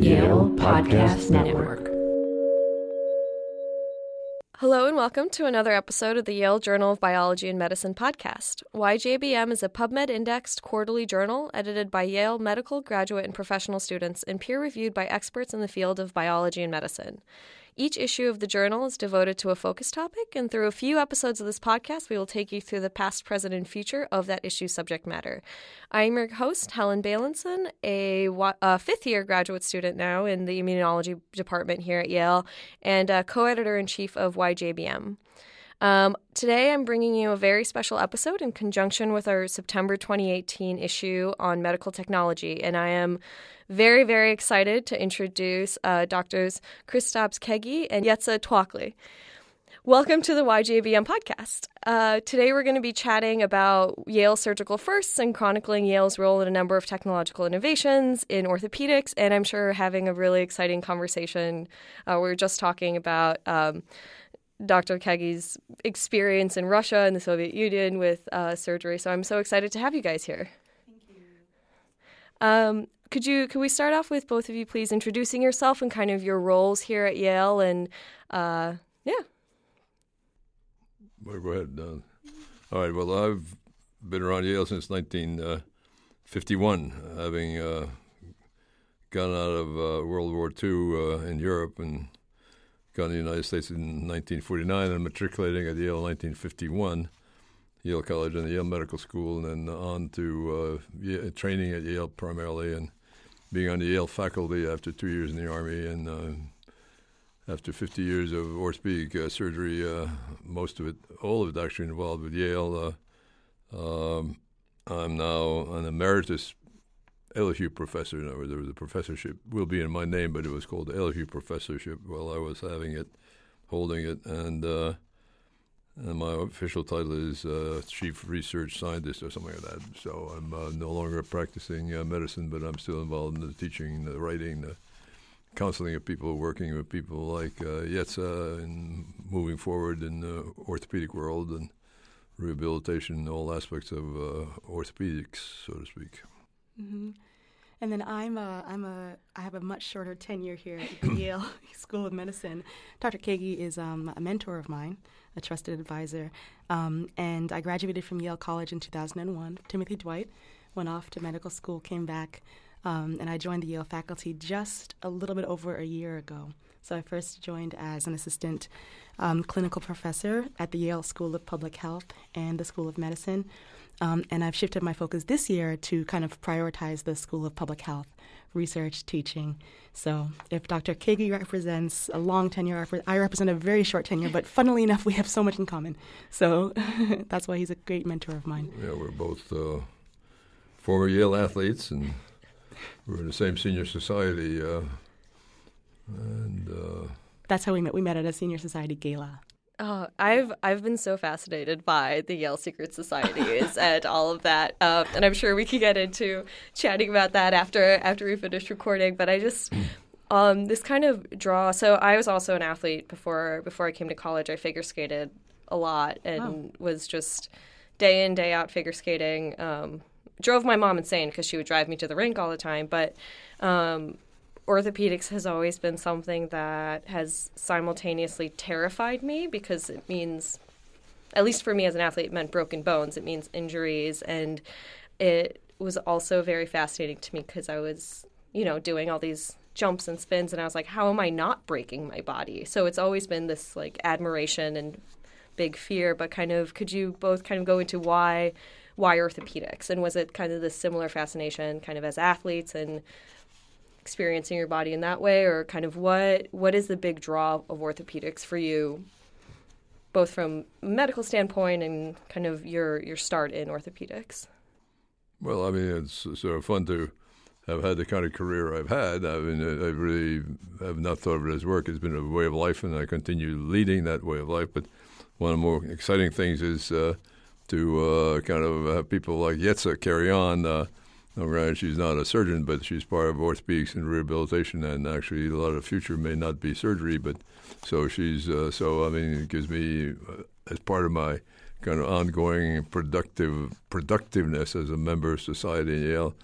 Yale Podcast Network. Hello and welcome to another episode of the Yale Journal of Biology and Medicine podcast. YJBM is a PubMed indexed quarterly journal edited by Yale medical, graduate, and professional students and peer reviewed by experts in the field of biology and medicine. Each issue of the journal is devoted to a focus topic, and through a few episodes of this podcast, we will take you through the past, present, and future of that issue subject matter. I'm your host, Helen Balinson, a, a fifth year graduate student now in the immunology department here at Yale, and co editor in chief of YJBM. Um, today, I'm bringing you a very special episode in conjunction with our September 2018 issue on medical technology, and I am very, very excited to introduce uh, doctors Kristaps Keggi and Yetsa Tuakli. Welcome to the YJBM podcast. Uh, today, we're going to be chatting about Yale surgical firsts and chronicling Yale's role in a number of technological innovations in orthopedics, and I'm sure having a really exciting conversation. Uh, we are just talking about. Um, Dr. Keggi's experience in Russia and the Soviet Union with uh, surgery. So I'm so excited to have you guys here. Thank you. Um, could you could we start off with both of you please introducing yourself and kind of your roles here at Yale and uh, yeah. Well, go ahead. Uh, all right. Well, I've been around Yale since 1951, having uh, gotten out of uh, World War II uh, in Europe and gone to the United States in 1949 and matriculating at Yale in 1951, Yale College and the Yale Medical School, and then on to uh, training at Yale primarily and being on the Yale faculty after two years in the Army and uh, after 50 years of orthopedic uh, surgery, uh, most of it, all of it actually involved with Yale. Uh, um, I'm now an emeritus Elihu professor. Professorship, will be in my name, but it was called the Elihu professorship while I was having it, holding it. And, uh, and my official title is uh, chief research scientist or something like that. So I'm uh, no longer practicing uh, medicine, but I'm still involved in the teaching, the writing, the counseling of people, working with people like uh, and moving forward in the orthopedic world and rehabilitation, all aspects of uh, orthopedics, so to speak. Mm-hmm. And then I'm a, I'm a, I have a much shorter tenure here at the Yale School of Medicine. Dr. Keggi is um, a mentor of mine, a trusted advisor, um, and I graduated from Yale College in 2001. Timothy Dwight went off to medical school, came back, um, and I joined the Yale faculty just a little bit over a year ago. So I first joined as an assistant um, clinical professor at the Yale School of Public Health and the School of Medicine. Um, and I've shifted my focus this year to kind of prioritize the School of Public Health research, teaching. So if Dr. Keggi represents a long tenure, I represent a very short tenure, but funnily enough, we have so much in common. So that's why he's a great mentor of mine. Yeah, we're both uh, former Yale athletes, and we're in the same senior society. Uh, and uh, that's how we met. We met at a senior society gala. Oh, I've I've been so fascinated by the Yale Secret Societies and all of that, uh, and I'm sure we could get into chatting about that after after we finish recording. But I just um, this kind of draw. So I was also an athlete before before I came to college. I figure skated a lot and oh. was just day in day out figure skating. Um, drove my mom insane because she would drive me to the rink all the time, but. Um, orthopedics has always been something that has simultaneously terrified me because it means at least for me as an athlete it meant broken bones. It means injuries. And it was also very fascinating to me because i was you know doing all these jumps and spins and i was like how am i not breaking my body? So it's always been this like admiration and big fear but kind of could you both kind of go into why why orthopedics? And was it kind of this similar fascination kind of as athletes and experiencing your body in that way or kind of what what is the big draw of orthopedics for you both from a medical standpoint and kind of your your start in orthopedics well i mean it's sort of fun to have had the kind of career I've had. I mean, I really have not thought of it as work. It's been a way of life, and I continue leading that way of life. But one of the more exciting things is uh, to uh, kind of have people like Yetsa carry on uh, granted, she's not a surgeon, but she's part of orthopedics and rehabilitation, and actually, a lot of future may not be surgery. But so she's uh, so I mean, it gives me uh, as part of my kind of ongoing productive productiveness as a member of society in Yale.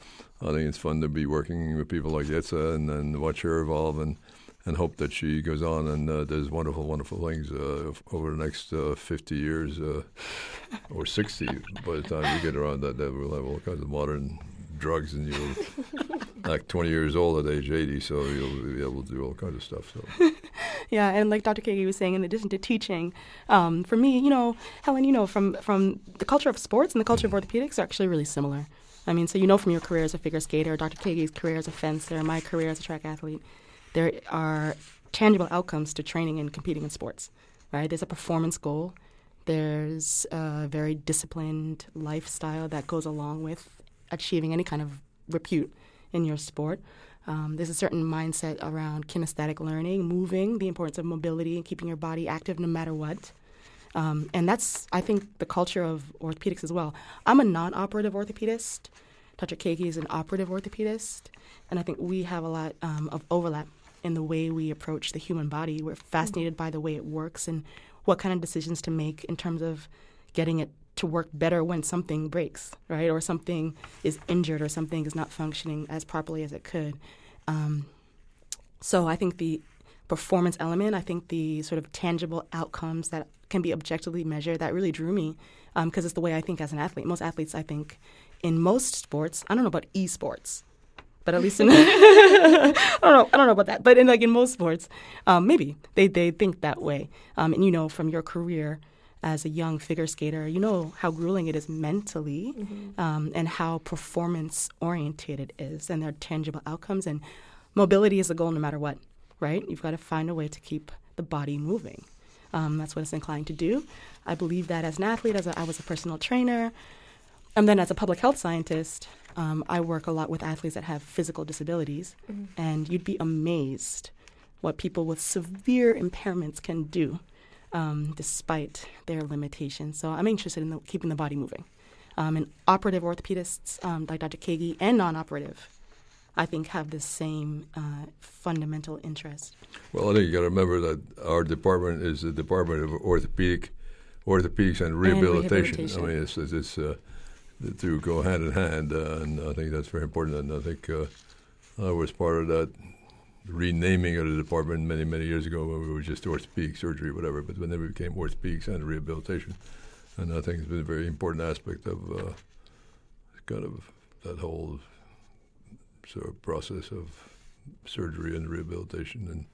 I think it's fun to be working with people like Yetsa and then watch her evolve and and hope that she goes on and uh, does wonderful, wonderful things uh, over the next uh, 50 years uh, or 60. By the time we get around that, that we'll have all kinds of modern drugs and you'll like 20 years old at age 80, so you'll be able to do all kinds of stuff. So. yeah, and like Dr. Keggi was saying, in addition to teaching, um, for me, you know, Helen, you know, from from the culture of sports and the culture of orthopedics are actually really similar. I mean, so you know from your career as a figure skater, Dr. Keggi's career as a fencer, my career as a track athlete, there are tangible outcomes to training and competing in sports, right? There's a performance goal. There's a very disciplined lifestyle that goes along with achieving any kind of repute in your sport. Um, there's a certain mindset around kinesthetic learning, moving, the importance of mobility, and keeping your body active no matter what. Um, and that's, I think, the culture of orthopedics as well. I'm a non operative orthopedist. Dr. Keggi is an operative orthopedist. And I think we have a lot um, of overlap in the way we approach the human body. We're fascinated by the way it works and what kind of decisions to make in terms of getting it to work better when something breaks, right? Or something is injured or something is not functioning as properly as it could. Um, so I think the performance element, I think the sort of tangible outcomes that can be objectively measured, that really drew me because um, it's the way I think as an athlete. Most athletes, I think, in most sports, I don't know about esports, but at least in I don't know I don't know about that, but in like in most sports, um, maybe they they think that way. Um, and you know from your career as a young figure skater, you know how grueling it is mentally, mm-hmm. um, and how performance oriented it is, and there are tangible outcomes. And mobility is a goal no matter what, right? You've got to find a way to keep the body moving. Um, that's what it's inclined to do. I believe that as an athlete, as a, I was a personal trainer, and then as a public health scientist, um, I work a lot with athletes that have physical disabilities, mm-hmm. and you'd be amazed what people with severe impairments can do um, despite their limitations. So I'm interested in the, keeping the body moving. Um, and operative orthopedists um, like Dr. Keggi and non-operative, I think, have the same uh, fundamental interest. Well, I think you got to remember that our department is the Department of Orthopedic, Orthopedics and Rehabilitation. And rehabilitation. I mean, it's, it's uh, the two go hand in hand, uh, and I think that's very important. And I think uh, I was part of that renaming of the department many, many years ago when we were just orthopedic surgery, whatever. But when they became orthopedics and rehabilitation, and I think it's been a very important aspect of uh, kind of that whole sort of process of surgery and rehabilitation and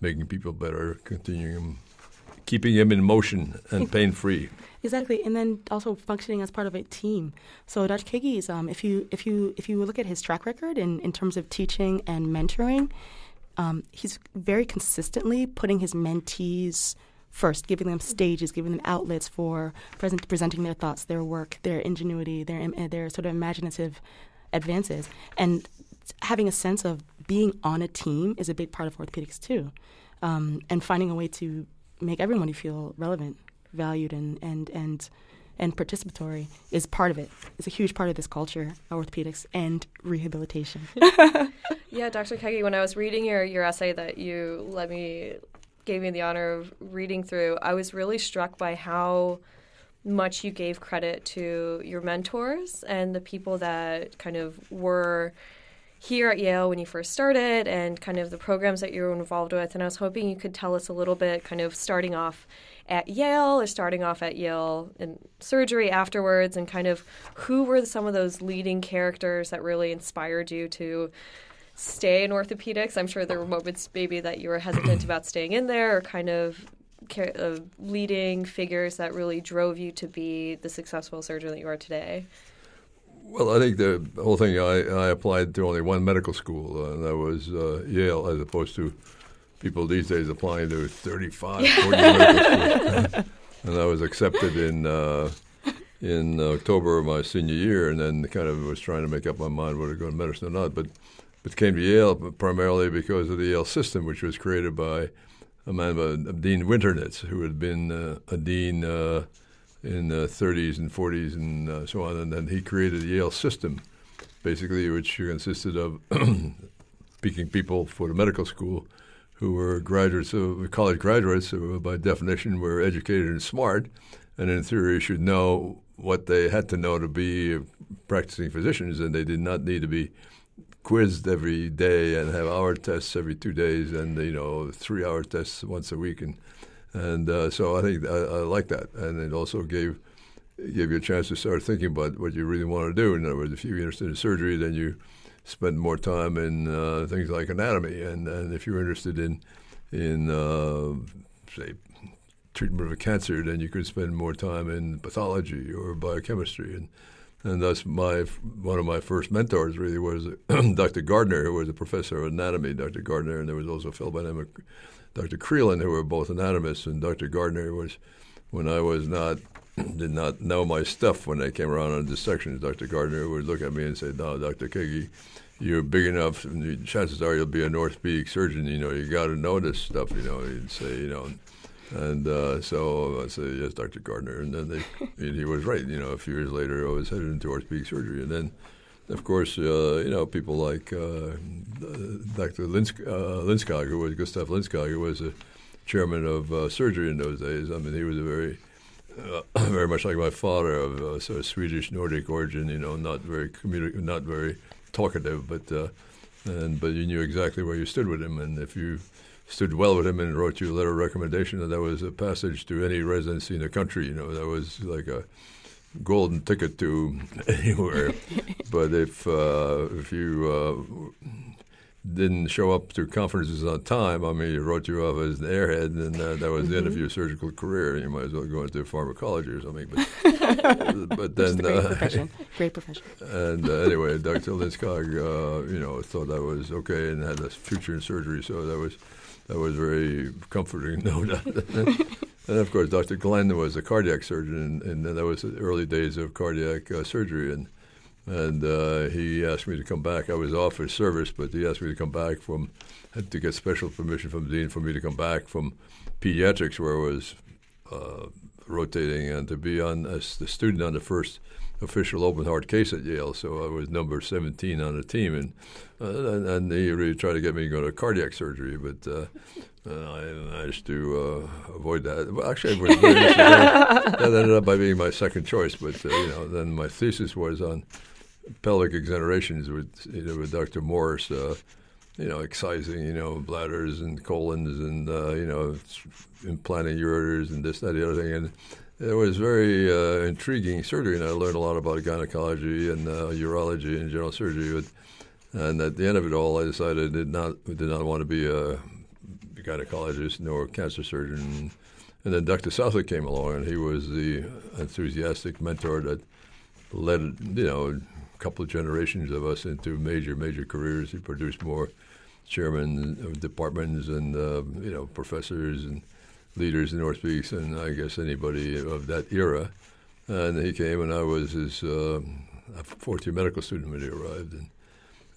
making people better, continuing keeping him in motion and pain free. Exactly, and then also functioning as part of a team. So Dr. Keggi is, um, if you if you if you look at his track record in, in terms of teaching and mentoring, um, he's very consistently putting his mentees first, giving them stages, giving them outlets for present, presenting their thoughts, their work, their ingenuity, their their sort of imaginative advances, and having a sense of being on a team is a big part of orthopedics too, um, and finding a way to make everybody feel relevant, valued, and and and and participatory is part of it. It's a huge part of this culture, orthopedics and rehabilitation. yeah, Dr. Keggi, when I was reading your your essay that you let me gave me the honor of reading through, I was really struck by how much you gave credit to your mentors and the people that kind of were here at Yale when you first started and kind of the programs that you were involved with. And I was hoping you could tell us a little bit, kind of starting off at Yale or starting off at Yale in surgery afterwards, and kind of who were some of those leading characters that really inspired you to stay in orthopedics. I'm sure there were moments maybe that you were hesitant about staying in there or kind of uh, leading figures that really drove you to be the successful surgeon that you are today. Well, I think the whole thing, I, I applied to only one medical school, uh, and that was uh, Yale, as opposed to people these days applying to 35, 40 medical schools. and I was accepted in uh, in October of my senior year, and then kind of was trying to make up my mind whether to go to medicine or not. But but came to Yale primarily because of the Yale system, which was created by a man by Dean Winternitz, who had been uh, a dean uh, in the 30s and 40s and uh, so on. And then he created the Yale system, basically, which consisted of picking people for the medical school who were graduates of college graduates, who by definition were educated and smart, and in theory should know what they had to know to be practicing physicians, and they did not need to be quizzed every day and have hour tests every two days, and you know three hour tests once a week, and and uh, so I think I, I like that, and it also gave gave you a chance to start thinking about what you really want to do. In other words, if you're interested in surgery, then you spend more time in uh, things like anatomy, and, and if you're interested in in uh, say treatment of a cancer, then you could spend more time in pathology or biochemistry, and and thus my one of my first mentors really was Dr. Gardner, who was a professor of anatomy, Dr. Gardner, and there was also a fellow by the name of Dr. Creelan, who were both anatomists, and Dr. Gardner was when I was not did not know my stuff when they came around on dissections. Dr. Gardner would look at me and say, "No, Dr. Keggi, you're big enough. Chances are you'll be an orthopedic surgeon. You know, you got to know this stuff. You know." He'd say, "You know." And uh, so I said, "Yes, Dr. Gardner." And then they, he was right. You know, a few years later, I was headed into orthopedic surgery, and then. Of course, uh, you know people like uh, Dr. Linsk, uh, Lindskog, who was Gustaf Lindskog, who was a chairman of uh, surgery in those days. I mean, he was a very uh, very much like my father, of uh, sort of Swedish Nordic origin. You know, not very communi- not very talkative, but and but you knew exactly where you stood with him, and if you stood well with him and wrote you a letter of recommendation, that was a passage to any residency in the country. You know, that was like a golden ticket to anywhere. but if uh, if you uh, didn't show up to conferences on time, I mean, he wrote you off as an airhead, and uh, that was mm-hmm. the end of mm-hmm. your surgical career. You might as well go into pharmacology or something. But, but then, great uh, profession. Great profession. And uh, anyway, Dr. Lindskog, uh, you know, thought that was okay and had a future in surgery, so that was that was very comforting, no doubt. and of course, Dr. Glenn was a cardiac surgeon, and, and that was the early days of cardiac uh, surgery, and and uh, he asked me to come back. I was off for service, but he asked me to come back from had to get special permission from the dean for me to come back from pediatrics, where I was uh, rotating, and to be on as the student on the first official open heart case at Yale. So I was number 17 on the team, and and, and, he really tried to get me to go to cardiac surgery, but. Uh, uh, I managed to uh, avoid that. Well, actually, was that, that ended up by being my second choice. But uh, you know, then my thesis was on pelvic exenterations with you know, with Dr. Morris, uh, you know, excising you know bladders and colons and uh, you know implanting ureters and this that the other thing, and it was very uh, intriguing surgery, and I learned a lot about gynecology and uh, urology and general surgery. But, and at the end of it all, I decided I did not did not want to be a gynecologist nor a cancer surgeon. And then Dr. Southwick came along, and he was the enthusiastic mentor that led, you know, a couple of generations of us into major, major careers. He produced more chairmen of departments and uh, you know professors and leaders in orthopedics and I guess anybody of that era. And he came, and I was his uh, fourth year medical student when he arrived. And,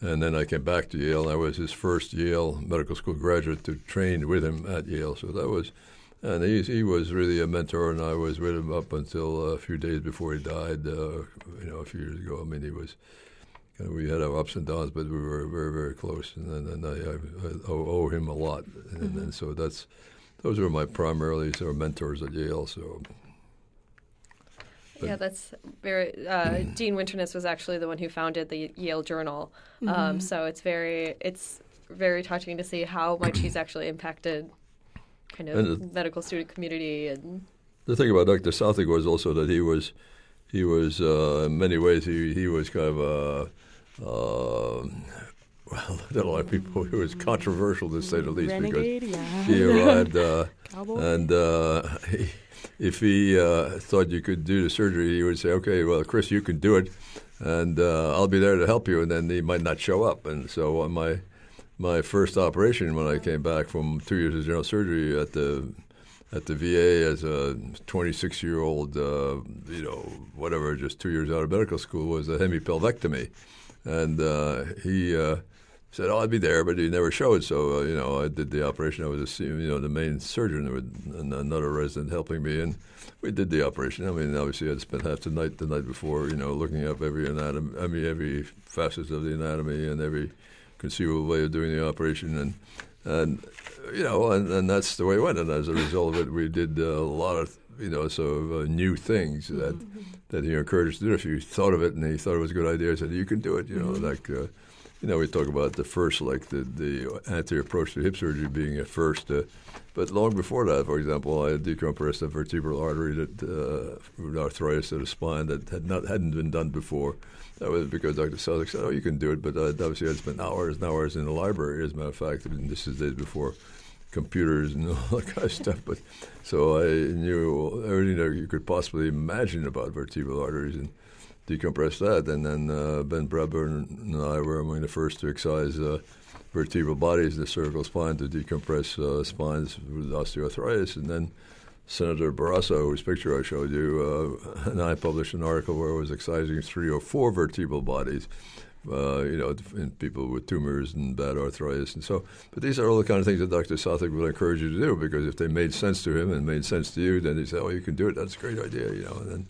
and then I came back to Yale, and I was his first Yale Medical School graduate to train with him at Yale. So that was and he, he was really a mentor, and I was with him up until a few days before he died, uh, you know, a few years ago. I mean, he was, kind of, we had our ups and downs, but we were very, very close, and, and I, I, I owe, him a lot. And, mm-hmm. and, so that's, those were my primarily sort of mentors at Yale, so. But yeah, that's very. Uh, Dean Winternitz was actually the one who founded the Yale Journal, um, mm-hmm. so it's very it's very touching to see how much he's actually impacted kind of the, medical student community. And the thing about Dr. Southwick was also that he was he was uh, in many ways he he was kind of a. Uh, well, not a lot of people. It was controversial to say the least Renegade, because yeah. he arrived, uh, and uh, he, if he uh, thought you could do the surgery, he would say, "Okay, well, Chris, you can do it, and uh, I'll be there to help you." And then he might not show up. And so on my my first operation when I came back from two years of general surgery at the at the VA as a 26 year old, uh, you know, whatever, just two years out of medical school was a hemipelvectomy, and uh, he uh, said, "Oh, I'd be there," but he never showed. So uh, you know, I did the operation. I was, a, you know, the main surgeon with another resident helping me, and we did the operation. I mean, obviously, I'd spent half the night the night before, you know, looking up every anatomy, I mean, every facet of the anatomy and every conceivable way of doing the operation, and and you know, and, and that's the way it went. And as a result of it, we did uh, a lot of you know, sort of uh, new things that that he encouraged to do. If you thought of it and he thought it was a good idea, he said you can do it. You know, like. Uh, you know, we talk about the first, like the, the anterior approach to hip surgery being a first. Uh, but long before that, for example, I had decompressed a vertebral artery that uh, arthritis of the spine that had not hadn't been done before. That was because Dr. Southwick said, "Oh, you can do it," but uh, obviously I'd spent hours and hours in the library. As a matter of fact, and this is days before computers and all that kind of stuff. But so I knew everything that you could possibly imagine about vertebral arteries and decompress that. And then uh, Ben Bradburn and I were among the first to excise uh, vertebral bodies, the cervical spine, to decompress uh, spines with osteoarthritis. And then Senator Barrasso, whose picture I showed you, uh, and I published an article where I was excising three or four vertebral bodies. Uh, you know, in people with tumors and bad arthritis, and so. But these are all the kind of things that Dr. Southwick would encourage you to do because if they made sense to him and made sense to you, then he said, "Oh, you can do it. That's a great idea," you know. And then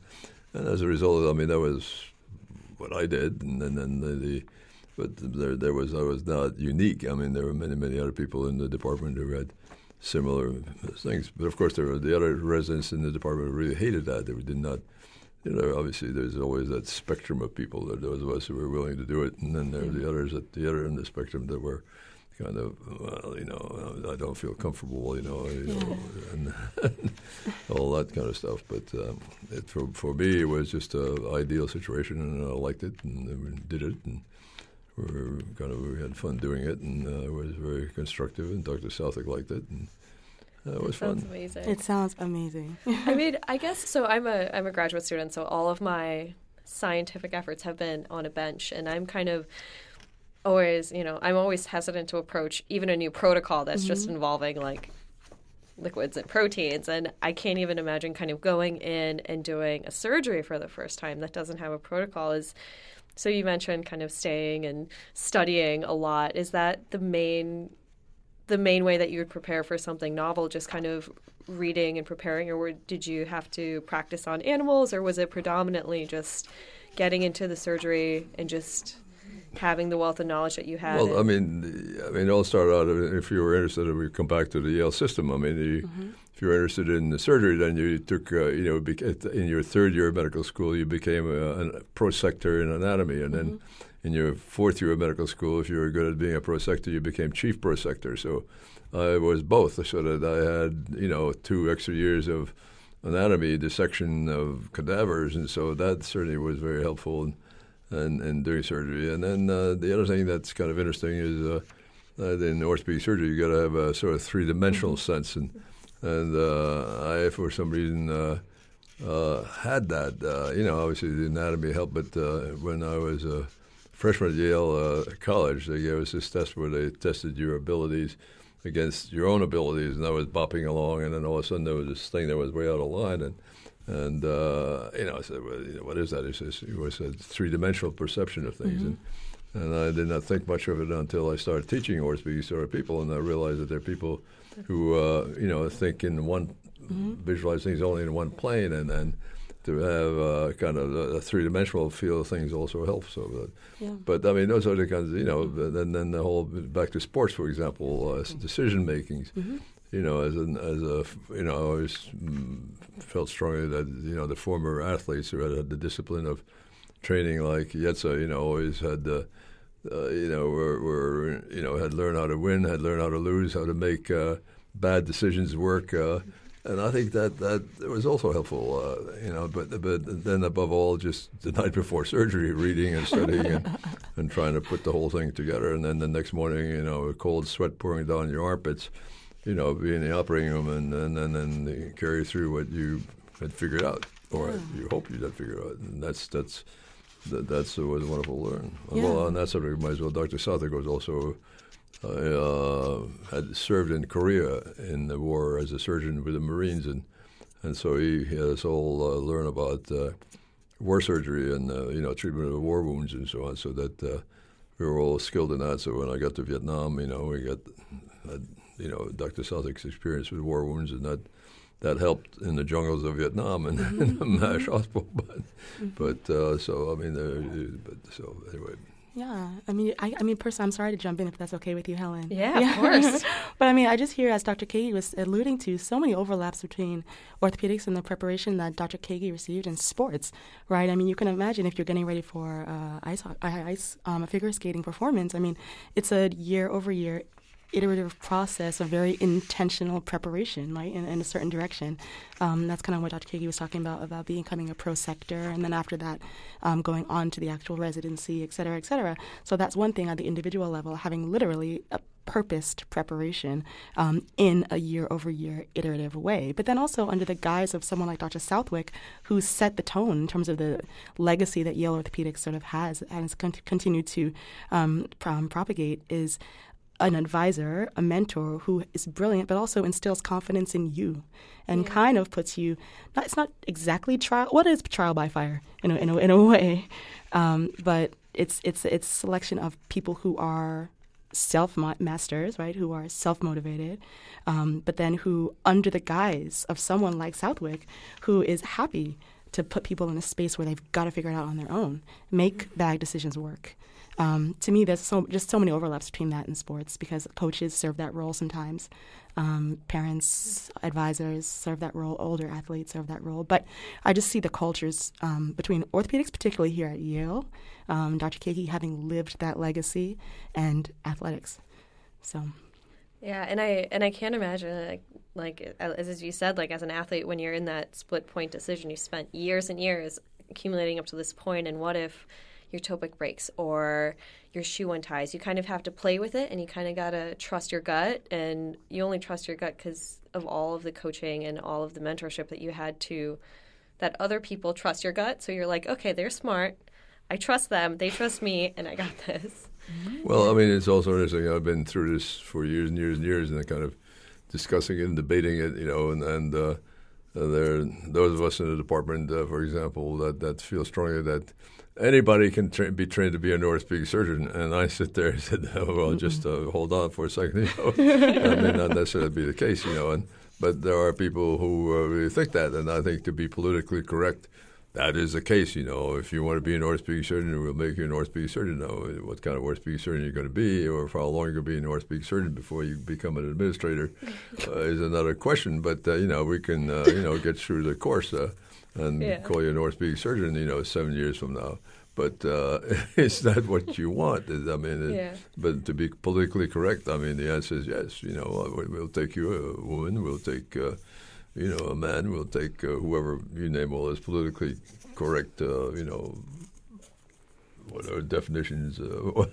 and as a result, I mean, that was what I did, and then, the, the, but there there was I was not unique. I mean, there were many many other people in the department who had similar things. But of course, there were the other residents in the department who really hated that. They did not. You know, obviously, there's always that spectrum of people. There those of us who were willing to do it, and then there are the others at the other end of the spectrum that were kind of, well, you know, I don't feel comfortable, you know, you yeah. know and, and, all that kind of stuff. But um, it, for, for me, it was just an ideal situation, and I liked it, and did it, and we were kind of we had fun doing it, and uh, it was very constructive. And Dr. Southwick liked it, and uh, it was it sounds fun. amazing. It sounds amazing. I mean, I guess so. I'm a I'm a graduate student, so all of my scientific efforts have been on a bench, and I'm kind of always, you know, I'm always hesitant to approach even a new protocol that's mm-hmm. just involving like liquids and proteins. And I can't even imagine kind of going in and doing a surgery for the first time that doesn't have a protocol. Is so you mentioned kind of staying and studying a lot. Is that the main the main way that you would prepare for something novel? Just kind of reading and preparing, or did you have to practice on animals, or was it predominantly just getting into the surgery and just having the wealth of knowledge that you had? Well, I mean, I mean, it all started out. If you were interested, we come back to the Yale system. I mean, you, mm-hmm. if you were interested in the surgery, then you took, uh, you know, in your third year of medical school, you became a, a prosector in anatomy, and mm-hmm. then in your fourth year of medical school, if you were good at being a prosector, you became chief prosector. So I was both, so that I had, you know, two extra years of anatomy, dissection of cadavers, and so that certainly was very helpful. And, and, and doing surgery. And then uh, the other thing that's kind of interesting is uh, that in orthopedic surgery, you got to have a sort of three dimensional mm-hmm. sense. And, and uh, I, for some reason, uh, uh, had that. Uh, you know, obviously the anatomy helped, but when I was a freshman at Yale College, they gave us this test where they tested your abilities against your own abilities, and I was bopping along, and then all of a sudden there was this thing that was way out of line, and and uh, you know, I said, well, you know, "What is that?" He says, "It was a three-dimensional perception of things." Mm-hmm. And, and I did not think much of it until I started teaching to other people, and I realized that there are people who, uh, you know, think in one, mm-hmm. visualize things only in one plane, and then to have uh, kind of a, three-dimensional feel of things also helps. So, but, yeah. but I mean, those are the kinds, of, you know, then then the whole back to sports, for example, uh, decision makings. Mm-hmm you know, as an as a you know, I always mm, felt strongly that you know the former athletes who had, had the discipline of training like Yetsa, you know, always had the uh, you know were, were you know had learned how to win, had learned how to lose, how to make uh, bad decisions work. Uh, and I think that that was also helpful, uh, you know. But but then above all, just the night before surgery, reading and studying and, and trying to put the whole thing together. And then the next morning, you know, a cold sweat pouring down your armpits you know, be in the operating room and and, and then carry through what you had figured out, or yeah. you hope you had figured out, and that's that's that, that's was wonderful to learn. Yeah. Well, on that subject, might as well. Dr. Southwick was also uh, uh, had served in Korea in the war as a surgeon with the Marines, and and so he, he had us all uh, learn about uh, war surgery and uh, you know treatment of war wounds and so on, so that uh, we were all skilled in that. So when I got to Vietnam, you know, we got you know Dr. Southwick's experience with war wounds, and that that helped in the jungles of Vietnam and in the MASH hospital. But, but uh, so I mean, uh, but so anyway. Yeah, I mean, I, I mean, personally, I'm sorry to jump in if that's okay with you, Helen. Yeah, of course. but I mean, I just hear, as Dr. Keggi was alluding to, so many overlaps between orthopedics and the preparation that Dr. Keggi received in sports, right? I mean, you can imagine if you're getting ready for uh, ice, ice um, a figure skating performance. I mean, it's a year over year iterative process of very intentional preparation, right, in, in a certain direction. Um, that's kind of what Dr. Keggi was talking about, about becoming a pro sector, and then after that, um, going on to the actual residency, et cetera, et cetera. So that's one thing at the individual level, having literally a purposed preparation um, in a year over year iterative way. But then also under the guise of someone like Dr. Southwick, who set the tone in terms of the legacy that Yale Orthopedics sort of has and has con- continued to um, propagate, is an advisor, a mentor who is brilliant, but also instills confidence in you, and yeah. kind of puts you. Not, it's not exactly trial. What is trial by fire in a in a, in a way, um, but it's it's it's selection of people who are self masters, right? Who are self motivated, um, but then who, under the guise of someone like Southwick, who is happy to put people in a space where they've got to figure it out on their own, make bag decisions work. Um, to me, there's so just so many overlaps between that and sports because coaches serve that role sometimes. Um, parents, advisors serve that role. Older athletes serve that role. But I just see the cultures um, between orthopedics, particularly here at Yale, um, Dr. Keggi having lived that legacy, and athletics. So. Yeah, and I and I can't imagine like, like as you said, like as an athlete, when you're in that split point decision, you spent years and years accumulating up to this point, and what if your toe breaks or your shoe unties. You kind of have to play with it and you kind of got to trust your gut. And you only trust your gut because of all of the coaching and all of the mentorship that you had to, that other people trust your gut. So you're like, okay, they're smart. I trust them. They trust me, and I got this. Well, I mean, it's also interesting. I've been through this for years and years and years, and kind of discussing it and debating it, you know, and and uh, uh there those of us in the department, uh, for example, that that feel strongly that anybody can tra- be trained to be an orthopedic surgeon. And I sit there and said, oh, well, mm-hmm. just uh, hold on for a second. You know, that may not necessarily be the case, you know. And but there are people who uh, really think that, and I think to be politically correct, that is the case. You know, if you want to be an orthopedic surgeon, we'll make you an orthopedic surgeon. Know what kind of orthopedic surgeon you're going to be, or for how long you're going to be an orthopedic surgeon before you become an administrator, uh, is another question. But uh, you know, we can uh, you know get through the course. Uh, and yeah. call you an orthopedic surgeon, you know, seven years from now. But uh, it's not what you want. I mean, yeah. but to be politically correct, I mean, the answer is yes. You know, we'll take you a woman, we'll take, uh, you know, a man, we'll take uh, whoever you name all as politically correct, uh, you know, what are definitions? Uh,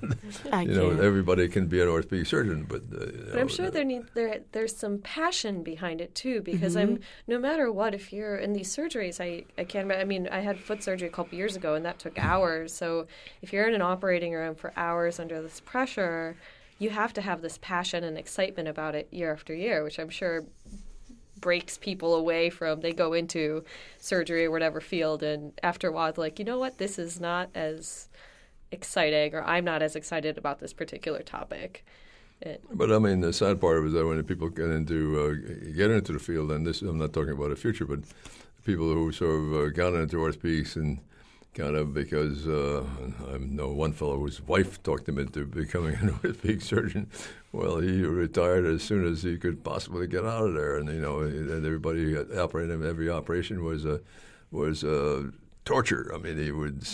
you know, everybody can be an orthopedic surgeon, but uh, but know, I'm sure there need there there's some passion behind it too. Because mm-hmm. I'm no matter what, if you're in these surgeries, I I can't. I mean, I had foot surgery a couple years ago, and that took hours. So if you're in an operating room for hours under this pressure, you have to have this passion and excitement about it year after year, which I'm sure breaks people away from they go into surgery or whatever field and after a while it's like you know what? This is not as exciting or i'm not as excited about this particular topic. But I mean, the sad part is that when people get into uh, get into the field, and this I'm not talking about the future, but people who sort of uh, got into orthopedics and kind of because uh, I know one fellow whose wife talked him into becoming an orthopedic surgeon. Well, he retired as soon as he could possibly get out of there, and you know, and everybody operating him, every operation was a was a torture. I mean, he would,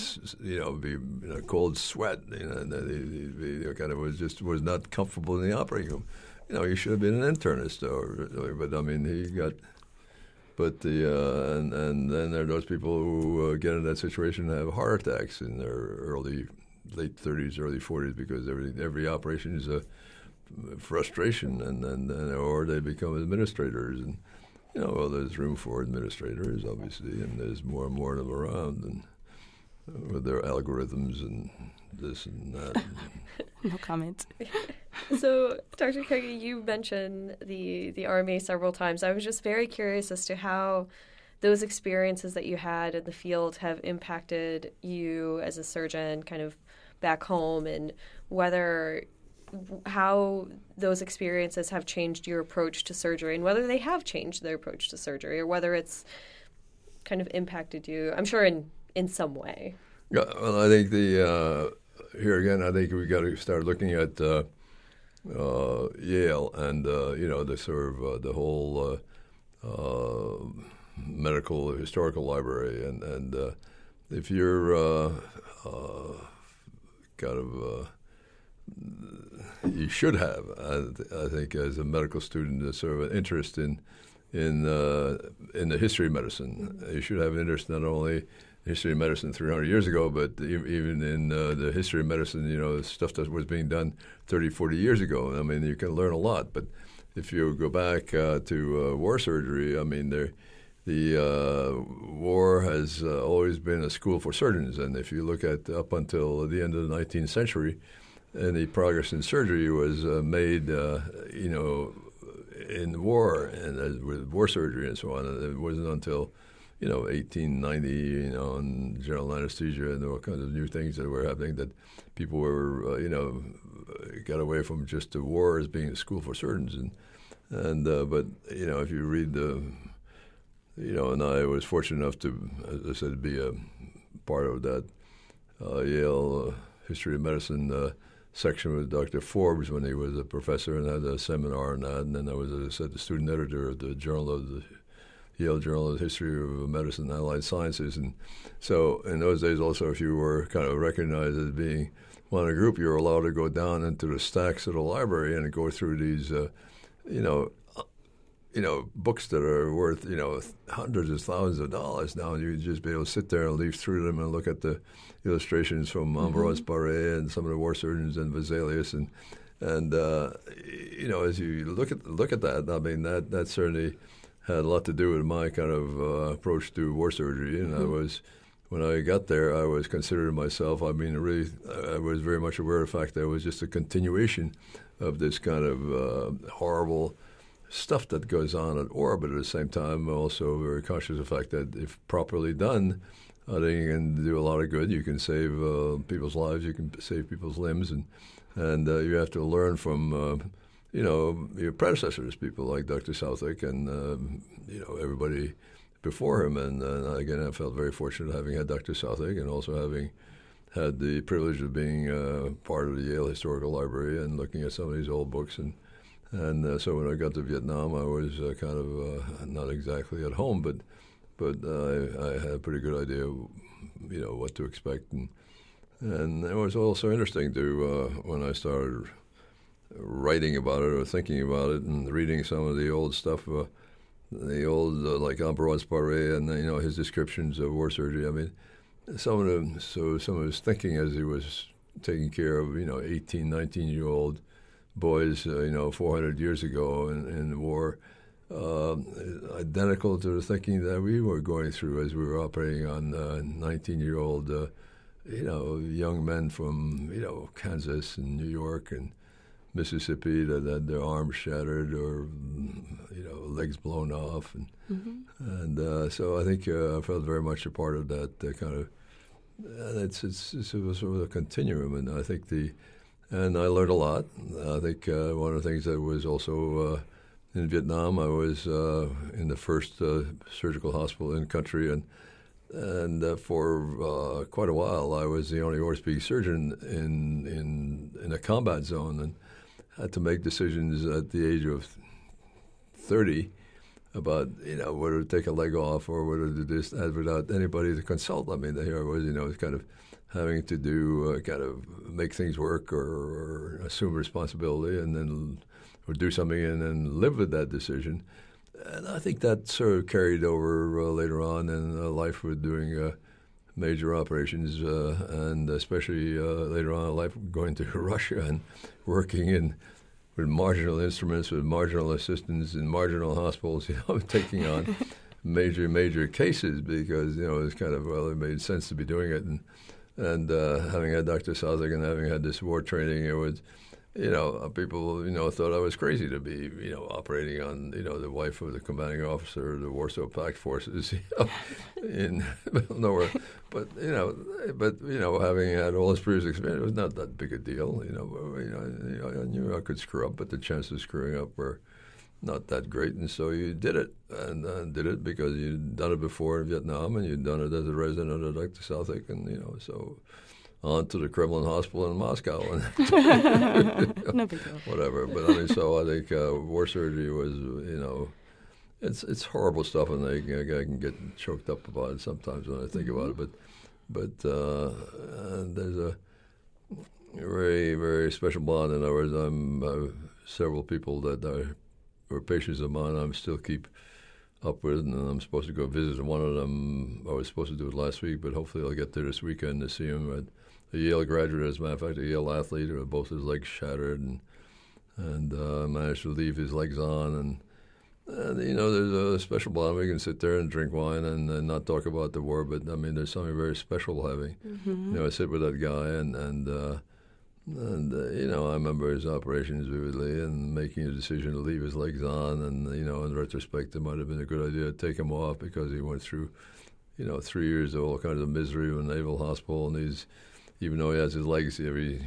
you know, be in a cold sweat, you know, and he, he, kind of was just was not comfortable in the operating room. You know, he should have been an internist, or, but I mean, he got but the uh, and and then there are those people who uh, get in that situation and have heart attacks in their early, late 30s, early 40s because every every operation is a frustration, and then or they become administrators, and you know, well, there's room for administrators, obviously, and there's more and more of them around, and with their algorithms and this and that. no comment. so, Dr. Keggi, you mentioned the the army several times. I was just very curious as to how those experiences that you had in the field have impacted you as a surgeon, kind of back home, and whether how those experiences have changed your approach to surgery, and whether they have changed their approach to surgery, or whether it's kind of impacted you. I'm sure in in some way. Yeah, well, I think the here again, I think we've got to start looking at uh, uh, Yale and uh, you know the sort of uh, the whole uh, uh, medical historical library, and and if you're kind of you should have, I, I, think, as a medical student, a sort of an interest in in uh, in the history of medicine. You should have an interest not only history of medicine 300 years ago, but even in uh, the history of medicine, you know, stuff that was being done 30, 40 years ago. I mean, you can learn a lot. But if you go back uh, to uh, war surgery, I mean, the uh, war has uh, always been a school for surgeons. And if you look at up until the end of the 19th century, any progress in surgery was uh, made, you know, in war and with war surgery and so on. It wasn't until you know 1890, you know, and general anesthesia and all kinds of new things that were happening that people were, uh, you know, got away from just the war as being a school for surgeons and and uh, but you know if you read the you know and I was fortunate enough to as I said be a part of that uh, Yale uh, history of medicine uh, section with Dr. Forbes when he was a professor and had a seminar on that. And then I was, as I said, the student editor of the Journal of the Yale Journal of History of Medicine and Allied Sciences. And so in those days, also, if you were kind of recognized as being one of the group, you were allowed to go down into the stacks of the library and go through these, uh, you know, you know, books that are worth, you know, hundreds of thousands of dollars now. You just be able to sit there and leaf through them and look at the illustrations from Ambroise mm-hmm. Paré and some of the war surgeons and Vesalius and and uh, you know, as you look at look at that, I mean that that certainly had a lot to do with my kind of uh, approach to war surgery. And mm-hmm. I was when I got there, I was considering myself. I mean, really, I was very much aware of the fact that it was just a continuation of this kind of uh, horrible stuff that goes on at war, but at the same time, also very conscious of the fact that if properly done, I think you can do a lot of good. You can save uh, people's lives, you can save people's limbs, and and uh, you have to learn from uh, you know your predecessors, people like Dr. Southwick, and um, you know everybody before him. And again, I felt very fortunate having had Dr. Southwick, and also having had the privilege of being uh, part of the Yale Historical Library and looking at some of these old books and and uh, so when I got to Vietnam, I was uh, kind of uh, not exactly at home, but but I, I, had a pretty good idea, of, you know, what to expect, and and it was also interesting to uh, when I started writing about it or thinking about it and reading some of the old stuff, uh, the old uh, like Ambroise Paré and you know his descriptions of war surgery. I mean, some of them, so some of his thinking as he was taking care of you know 18, 19 year old boys, uh, you know, 400 years ago in, in the war, uh, identical to the thinking that we were going through as we were operating on 19-year-old, uh, you know, young men from, you know, Kansas and New York and Mississippi that had their arms shattered or, you know, legs blown off. And, mm-hmm. and uh, so I think uh, I felt very much a part of that kind of, it's, it's, it's, it was sort of a continuum. And I think the, and I learned a lot. I think uh, one of the things that was also uh, in Vietnam, I was uh, in the first uh, surgical hospital in the country, and and uh, for uh, quite a while, I was the only orthopedic surgeon in in in a combat zone, and had to make decisions at the age of thirty about you know whether to take a leg off or whether to do this without anybody to consult. I mean, here I was, you know, kind of having to do uh, kind of make things work or, or, assume responsibility and then or do something and then live with that decision. And I think that sort of carried over uh, later on in uh, life with doing uh, major operations uh, and especially uh, later on in life going to Russia and working in with marginal instruments, with marginal assistants in marginal hospitals, you know, taking on major, major cases because, you know, it's kind of, well, it made sense to be doing it. And and uh, having had Dr. Southwick and having had this war training, it was, you know, people, you know, thought I was crazy to be, you know, operating on, you know, the wife of the commanding officer of the Warsaw Pact forces, you know, in nowhere. But you know, but you know, having had all this previous experience, it was not that big a deal. You know, you know, I knew I could screw up, but the chances of screwing up were not that great, and so you did it, and uh, did it because you'd done it before in Vietnam, and you'd done it as a resident of Dr. Southwick, and you know, so on to the Kremlin Hospital in Moscow no big deal. whatever. But I mean, so I think uh, war surgery was, you know, it's it's horrible stuff, and I, I can get choked up about it sometimes when I think about it. But but uh, there's a very very special bond. In other words, I'm uh, several people that are, are patients of mine. I'm still keep up with, and I'm supposed to go visit one of them. I was supposed to do it last week, but hopefully I'll get there this weekend to see him. A Yale graduate, as a matter of fact, a Yale athlete, with both his legs shattered, and and uh, managed to leave his legs on and and you know, there's a special bond. We can sit there and drink wine and, and not talk about the war, but I mean, there's something very special having. Mm-hmm. You know, I sit with that guy and and uh, and uh, you know, I remember his operations vividly and making a decision to leave his legs on. And you know, in retrospect, it might have been a good idea to take him off because he went through, you know, three years of all kinds of misery in a naval hospital, and he's even though he has his legacy every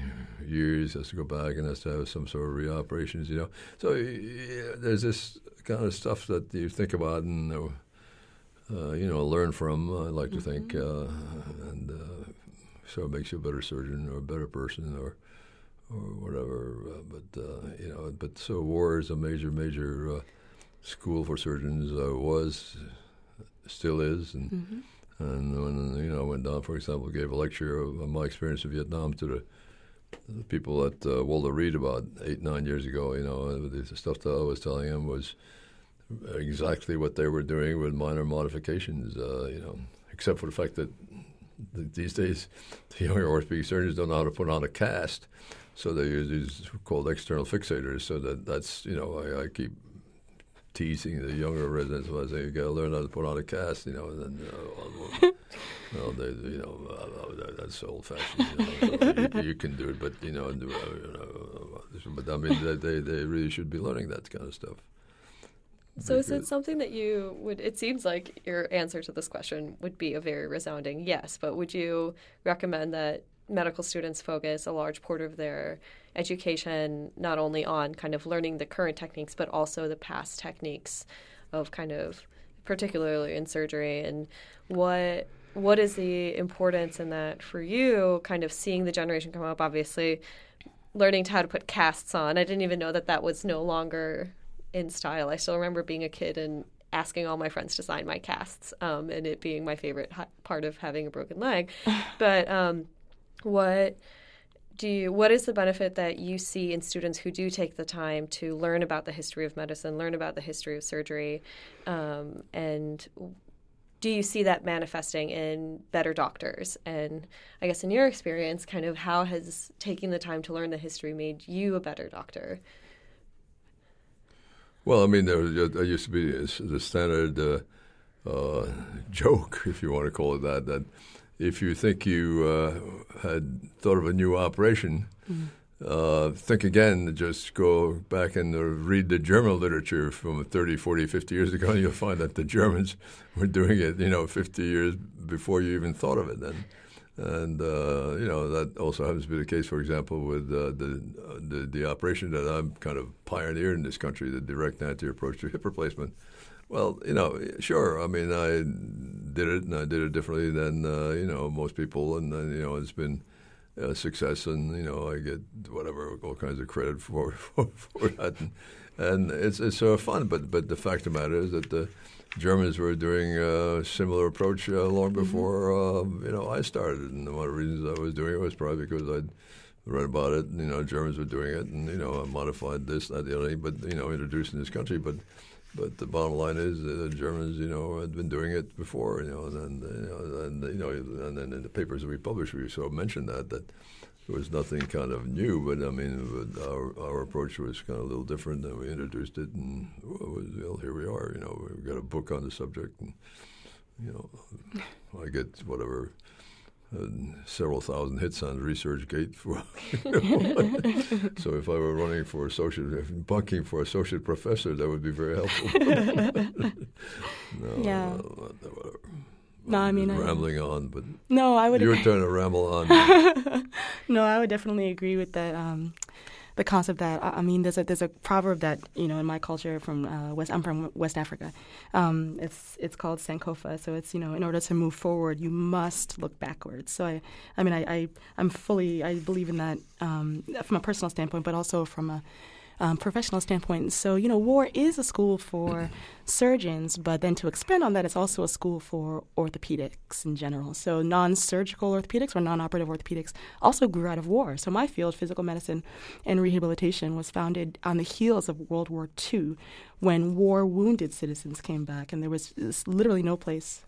year, he has to go back and has to have some sort of reoperations, you know. So yeah, there's this kind of stuff that you think about and, uh, uh you know, learn from, I like mm-hmm. to think. Uh, and uh, so it makes you a better surgeon or a better person or or whatever. Uh, but, uh, you know, but so war is a major, major school for surgeons. It was, still is. And, mm-hmm and when you know, I went down, for example, gave a lecture of my experience in Vietnam to the, the people at uh, Walter Reed about eight, nine years ago. You know, the stuff that I was telling them was exactly what they were doing with minor modifications. Uh, you know, except for the fact that these days the younger orthopedic surgeons don't know how to put on a cast, so they use these called external fixators. So that that's you know I, I keep teasing the younger residents say you got to learn how to put on a cast, you know, and then uh, well, they, you know, uh, that's old fashioned. You, know, you, you, can do it, but you know, uh, you know, but I mean, they they really should be learning that kind of stuff. So is it something that you would? It seems like your answer to this question would be a very resounding yes. But would you recommend that medical students focus a large part of their education not only on kind of learning the current techniques but also the past techniques of kind of particularly in surgery. And what what is the importance in that for you kind of seeing the generation come up? Obviously learning how to put casts on. I didn't even know that that was no longer in style. I still remember being a kid and asking all my friends to sign my casts um, and it being my favorite part of having a broken leg. But um, what do you, what is the benefit that you see in students who do take the time to learn about the history of medicine, learn about the history of surgery, um, and do you see that manifesting in better doctors? And I guess in your experience, kind of how has taking the time to learn the history made you a better doctor? Well, I mean, there, there used to be the standard uh, uh, joke, if you want to call it that, that if you think you uh, had thought of a new operation, mm. uh, think again. Just go back and uh, read the German literature from 30, 40, 50 years ago, and you'll find that the Germans were doing it, you know, 50 years before you even thought of it then. And uh, you know that also happens to be the case, for example, with uh, the, the, the operation that I'm kind of pioneered in this country, the direct anterior approach to hip replacement. Well, you know, sure. I mean, I did it, and I did it differently than uh, you know most people, and then you know it's been a success, and you know I get whatever all kinds of credit for for, for that, and, and it's it's sort of fun. But but the fact of the matter is that the Germans were doing a similar approach uh, long mm-hmm. before mm-hmm. you know I started, and one of the reasons I was doing it was probably because I'd read about it. And, you know, Germans were doing it, and you know, I modified this, that, the other, but you know, introduced in this country, but but the bottom line is the Germans, you know, had been doing it before, you know, and then, you know, and, you know, and then in the papers that we published, we sort of mentioned that that there was nothing kind of new, but I mean, our our approach was kind of a little different, and we introduced it, and well, here we are. You know, we've got a book on the subject, and you know, I get whatever several thousand hits on ResearchGate. For, so if I were running for associate, bunking for associate professor, that would be very helpful. no, yeah. No, no, no, I mean rambling I, on, but no, I would. Your turn to ramble on. no, I would definitely agree with that. Um, the concept that I mean, there's a there's a proverb that you know in my culture from uh, West. I'm from West Africa. Um, it's it's called Sankofa. So it's you know in order to move forward, you must look backwards. So I I mean I, I am fully I believe in that um, from a personal standpoint, but also from a um, professional standpoint. So, you know, war is a school for surgeons, but then to expand on that, it's also a school for orthopedics in general. So, non surgical orthopedics or non operative orthopedics also grew out of war. So, my field, physical medicine and rehabilitation, was founded on the heels of World War II when war wounded citizens came back, and there was literally no place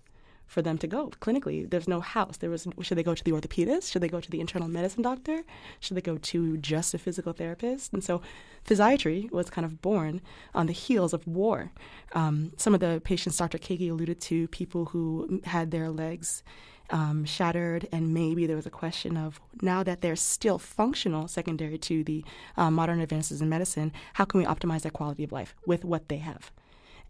for them to go clinically. There's no house. There was should they go to the orthopedist? Should they go to the internal medicine doctor? Should they go to just a physical therapist? And so, physiatry was kind of born on the heels of war. Um, some of the patients Dr. Keggi alluded to, people who had their legs um, shattered, and maybe there was a question of now that they're still functional, secondary to the uh, modern advances in medicine, how can we optimize their quality of life with what they have?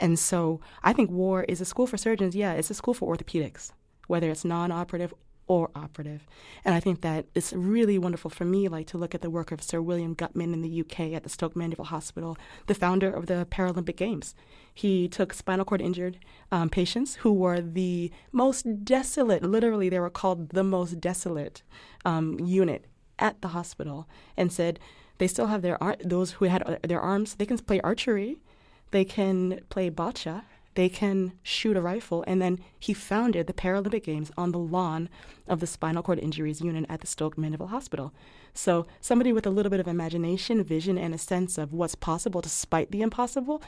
And so I think war is a school for surgeons. Yeah, it's a school for orthopedics, whether it's non operative or operative. And I think that it's really wonderful for me, like to look at the work of Sir William Guttmann in the UK at the Stoke Mandeville Hospital, the founder of the Paralympic Games. He took spinal cord injured um, patients who were the most desolate, literally, they were called the most desolate um, unit at the hospital, and said they still have their ar- those who had uh, their arms, they can play archery they can play bocce, they can shoot a rifle, and then he founded the Paralympic Games on the lawn of the spinal cord injuries unit at the Stoke Mandeville Hospital. So, somebody with a little bit of imagination, vision, and a sense of what's possible despite the impossible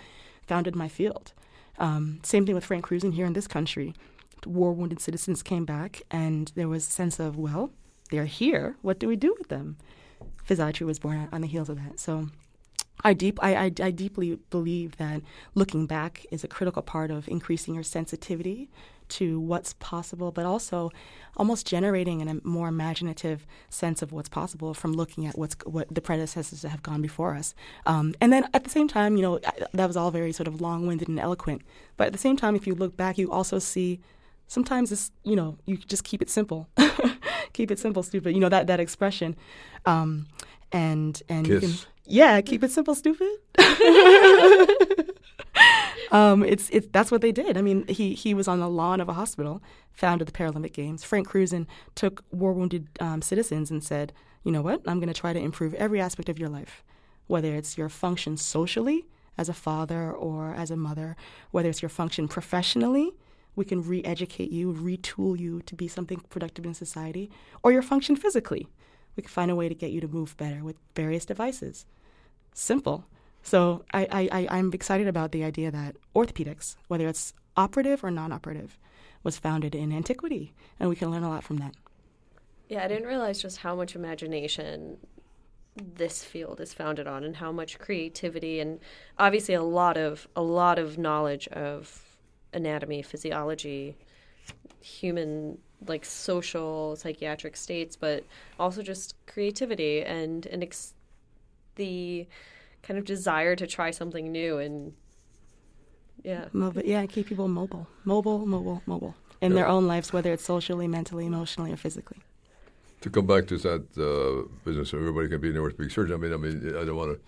founded my field. Um, same thing with Frank Krusen here in this country. War wounded citizens came back, and there was a sense of, well, they're here. What do we do with them? Physiatry was born on the heels of that. So, I deep I, I, I, deeply believe that looking back is a critical part of increasing your sensitivity to what's possible, but also almost generating a more imaginative sense of what's possible from looking at what's what the predecessors have gone before us. Um, and then at the same time, you know, that was all very sort of long-winded and eloquent. But at the same time, if you look back, you also see sometimes it's you know you just keep it simple, keep it simple, stupid. You know that that expression, um, and and Kiss. you can yeah, keep it simple, stupid. um, it's it's that's what they did. I mean, he he was on the lawn of a hospital, founded the Paralympic Games. Frank Krusen took war wounded um, citizens and said, you know what? I'm going to try to improve every aspect of your life, whether it's your function socially as a father or as a mother, whether it's your function professionally. We can re-educate you, retool you to be something productive in society, or your function physically we can find a way to get you to move better with various devices. Simple. So I, I, I'm excited about the idea that orthopedics, whether it's operative or non operative, was founded in antiquity, and we can learn a lot from that. Yeah, I didn't realize just how much imagination this field is founded on and how much creativity and obviously a lot of a lot of knowledge of anatomy, physiology, human like social psychiatric states, but also just creativity and and ex- the kind of desire to try something new and yeah, mobile. Yeah, keep people mobile, mobile, mobile, mobile in their own lives, whether it's socially, mentally, emotionally, or physically. To come back to that uh, business, everybody can be an orthopedic surgeon. I mean, I mean, I don't want to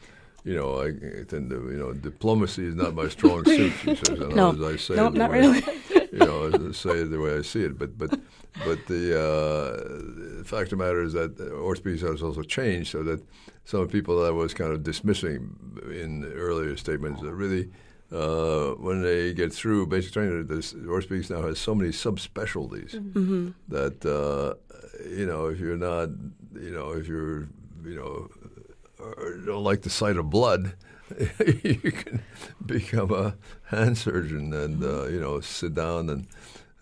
you know, I tend to, you know, diplomacy is not my strong suit. She says, and no, as I say no, not really. you know, say it the way I see it. But but but the, uh, the fact of the matter is that orthopedics has also changed, so that some people that I was kind of dismissing in earlier statements that really. Uh, when they get through basic training, this orthopedics now has so many subspecialties mm-hmm. that uh, you know if you're not, you know, if you're, you know, don't like the sight of blood, you can become a hand surgeon and uh, you know sit down and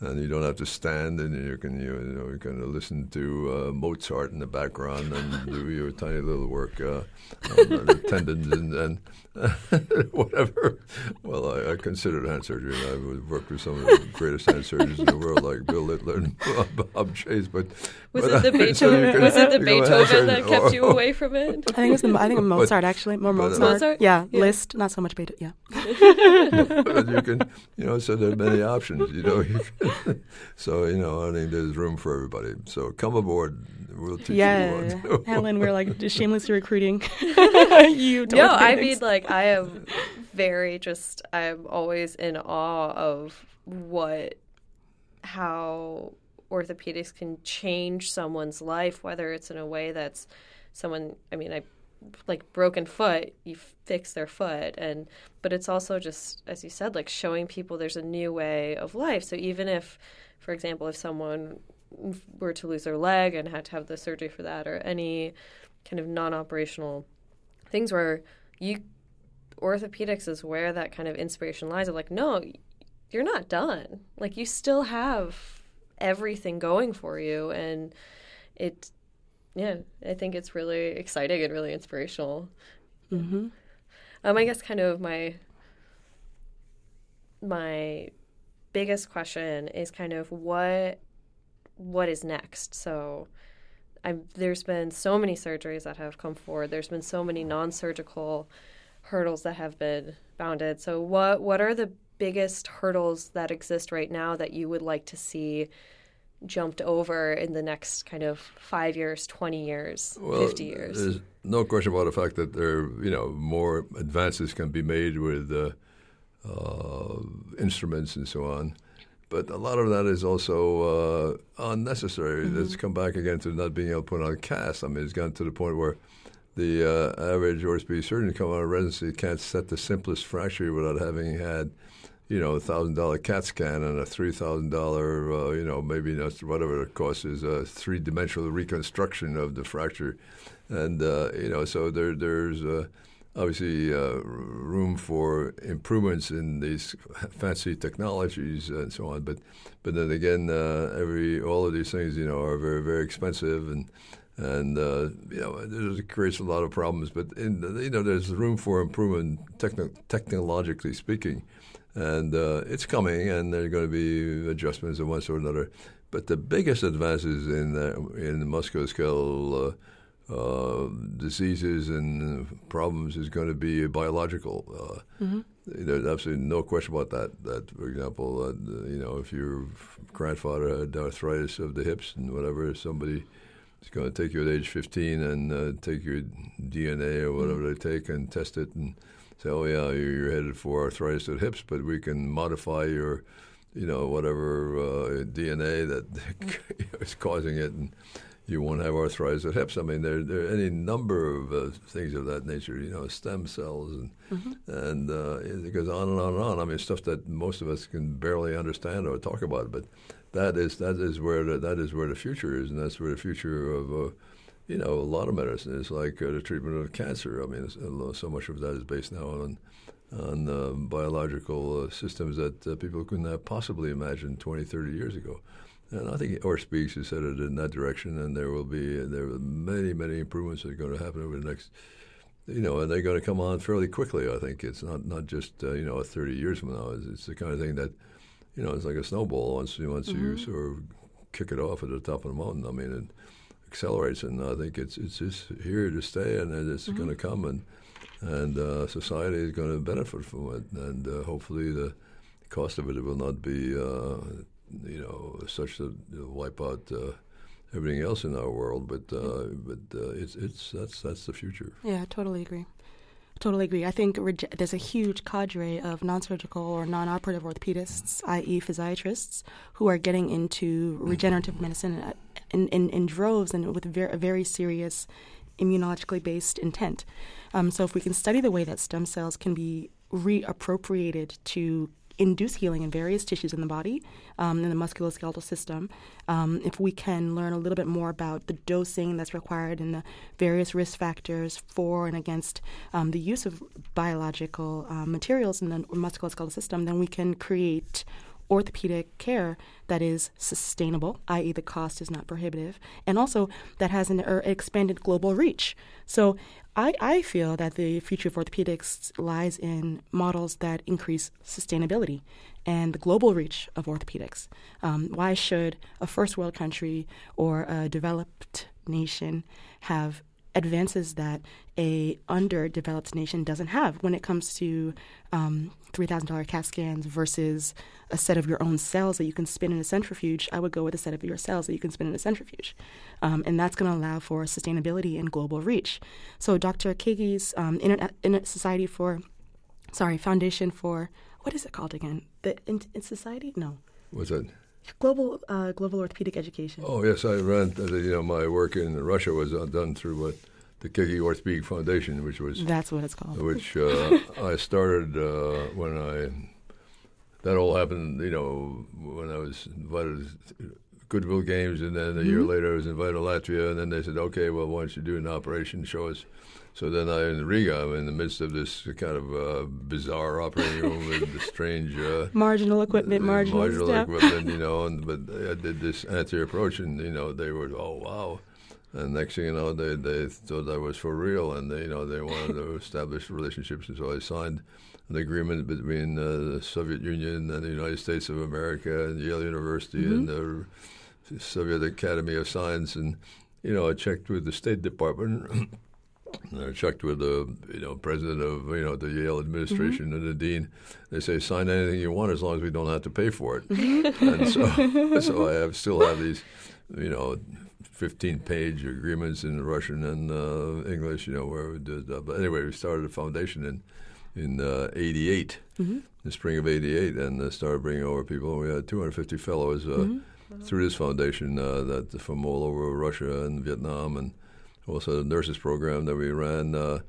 and you don't have to stand and you can you know you can listen to uh, Mozart in the background and do your tiny little work uh, on the tendons and, and whatever. Well, I, I considered hand surgery, and I've worked with some of the greatest hand surgeons in the world, like Bill Littler and Bob Chase. But was but it the Beethoven? Can, was it the Beethoven that kept you away from it? I think it's the I think Mozart but, actually more Mozart. Mozart? Yeah, yeah, Liszt, not so much Beethoven. Yeah. but you can, you know, so there are many options. You know, you can, so you know, I think there's room for everybody. So come aboard. We'll teach yeah, you Yeah, Helen, we're like just shamelessly recruiting you. To no, I mean, like, I am very just, I'm always in awe of what, how orthopedics can change someone's life, whether it's in a way that's someone, I mean, I, like broken foot, you fix their foot. And, but it's also just, as you said, like showing people there's a new way of life. So even if, for example, if someone were to lose their leg and had to have the surgery for that or any kind of non operational things where you orthopedics is where that kind of inspiration lies of like no you're not done like you still have everything going for you and it yeah i think it's really exciting and really inspirational Mhm. um i guess kind of my my biggest question is kind of what what is next so I'm, there's been so many surgeries that have come forward. There's been so many non-surgical hurdles that have been bounded. So, what what are the biggest hurdles that exist right now that you would like to see jumped over in the next kind of five years, twenty years, Well, fifty years? There's no question about the fact that there, you know, more advances can be made with uh, uh, instruments and so on. But a lot of that is also uh, unnecessary. Let's come back again to not being able to put on a cast. I mean, it's gotten to the point where the uh, average orthopedic surgeon come out of residency can't set the simplest fracture without having had, you know, a thousand dollar CAT scan and a three thousand dollar, uh, you know, maybe that's whatever it costs is a three dimensional reconstruction of the fracture, and uh, you know, so there there's uh, obviously uh, room for improvements in these fancy technologies and so on. But but then again, uh, every all of these things, you know, are very very expensive and and uh, you know it creates a lot of problems. But in you know, there's room for improvement techno- technologically speaking, and uh, it's coming, and there are going to be adjustments of one sort or another. But the biggest advances in uh, in musculoskeletal uh, uh, diseases and problems is going to be biological. Uh, Mm-hmm. There's absolutely no question about that. That, for example, uh, you know, if your grandfather had arthritis of the hips and whatever, somebody is going to take you at age 15 and uh, take your DNA or whatever Mm-hmm. they take and test it and say, oh yeah, you're, headed for arthritis of the hips, but we can modify your, you know, whatever uh, DNA that is causing it and you won't have arthritis of hips. I mean, there, there are any number of uh, things of that nature, you know, stem cells, and and uh, it goes on and on and on. I mean, stuff that most of us can barely understand or talk about, but that is that is where the, that is where the future is, and that's where the future of uh, you know a lot of medicine is, like uh, the treatment of cancer. I mean, uh, so much of that is based now on on uh, biological uh, systems that uh, people couldn't have possibly imagined 20, 30 years ago. And I think orthopedics has headed in that direction, and there will be there are many many improvements that are going to happen over the next, you know, and they're going to come on fairly quickly. I think it's not not just uh, you know thirty years from now. It's, it's the kind of thing that, you know, it's like a snowball. Once you once you sort of kick it off at the top of the mountain, I mean, it accelerates, and I think it's it's just here to stay, and it's going to come, and and uh, society is going to benefit from it, and uh, hopefully the cost of it will not be. Uh, you know, such that it'll wipe out uh, everything else in our world. But uh, but uh, it's it's that's that's the future. Yeah, I totally agree. Totally agree. I think rege- there's a huge cadre of non-surgical or non-operative orthopedists, i.e., physiatrists, who are getting into regenerative medicine in, in, in droves and with ver- a very serious immunologically based intent. Um, so, if we can study the way that stem cells can be reappropriated to induce healing in various tissues in the body, um, in the musculoskeletal system. Um, if we can learn a little bit more about the dosing that's required and the various risk factors for and against um, the use of biological uh, materials in the musculoskeletal system, then we can create orthopedic care that is sustainable, i.e., the cost is not prohibitive, and also that has an er, expanded global reach. So I, I feel that the future of orthopedics lies in models that increase sustainability and the global reach of orthopedics. Um, why should a first world country or a developed nation have advances that a underdeveloped nation doesn't have when it comes to um, $3,000 CAT scans versus a set of your own cells that you can spin in a centrifuge. I would go with a set of your cells that you can spin in a centrifuge. Um, and that's going to allow for sustainability and global reach. So Dr. Keggi's um, Internet, Society for, sorry, Foundation for, what is it called again? The in, in Society? No. What's that? Global uh, Global Orthopedic Education. Oh yes, I ran. Uh, you know, my work in Russia was uh, done through what the Keggi Orthopedic Foundation, which was that's what it's called. Which uh, I started uh, when I that all happened. You know, when I was invited Goodwill Games, and then a mm-hmm. year later I was invited to Latvia, and then they said, "Okay, well, why don't you do an operation? Show us." So then I in Riga, I'm in the midst of this kind of uh, bizarre operating room with the strange uh, marginal equipment, marginal, marginal stuff. equipment, you know. And but I did this anti approach, and you know they were oh wow. And next thing you know, they they thought I was for real, and they you know they wanted to establish relationships, and so I signed an agreement between uh, the Soviet Union and the United States of America and Yale University mm-hmm. and the Soviet Academy of Science, and you know I checked with the State Department. I checked with the you know president of you know the Yale administration mm-hmm. and the dean. They say sign anything you want as long as we don't have to pay for it. And so so I have still have these you know 15 page agreements in Russian and uh, English. You know where we did. Uh, but anyway, we started a foundation in in uh, '88, mm-hmm. the spring of '88, and uh, started bringing over people. We had 250 fellows. Uh, mm-hmm. Through this foundation, uh, that from all over Russia and Vietnam and also the nurses program that we ran. Uh,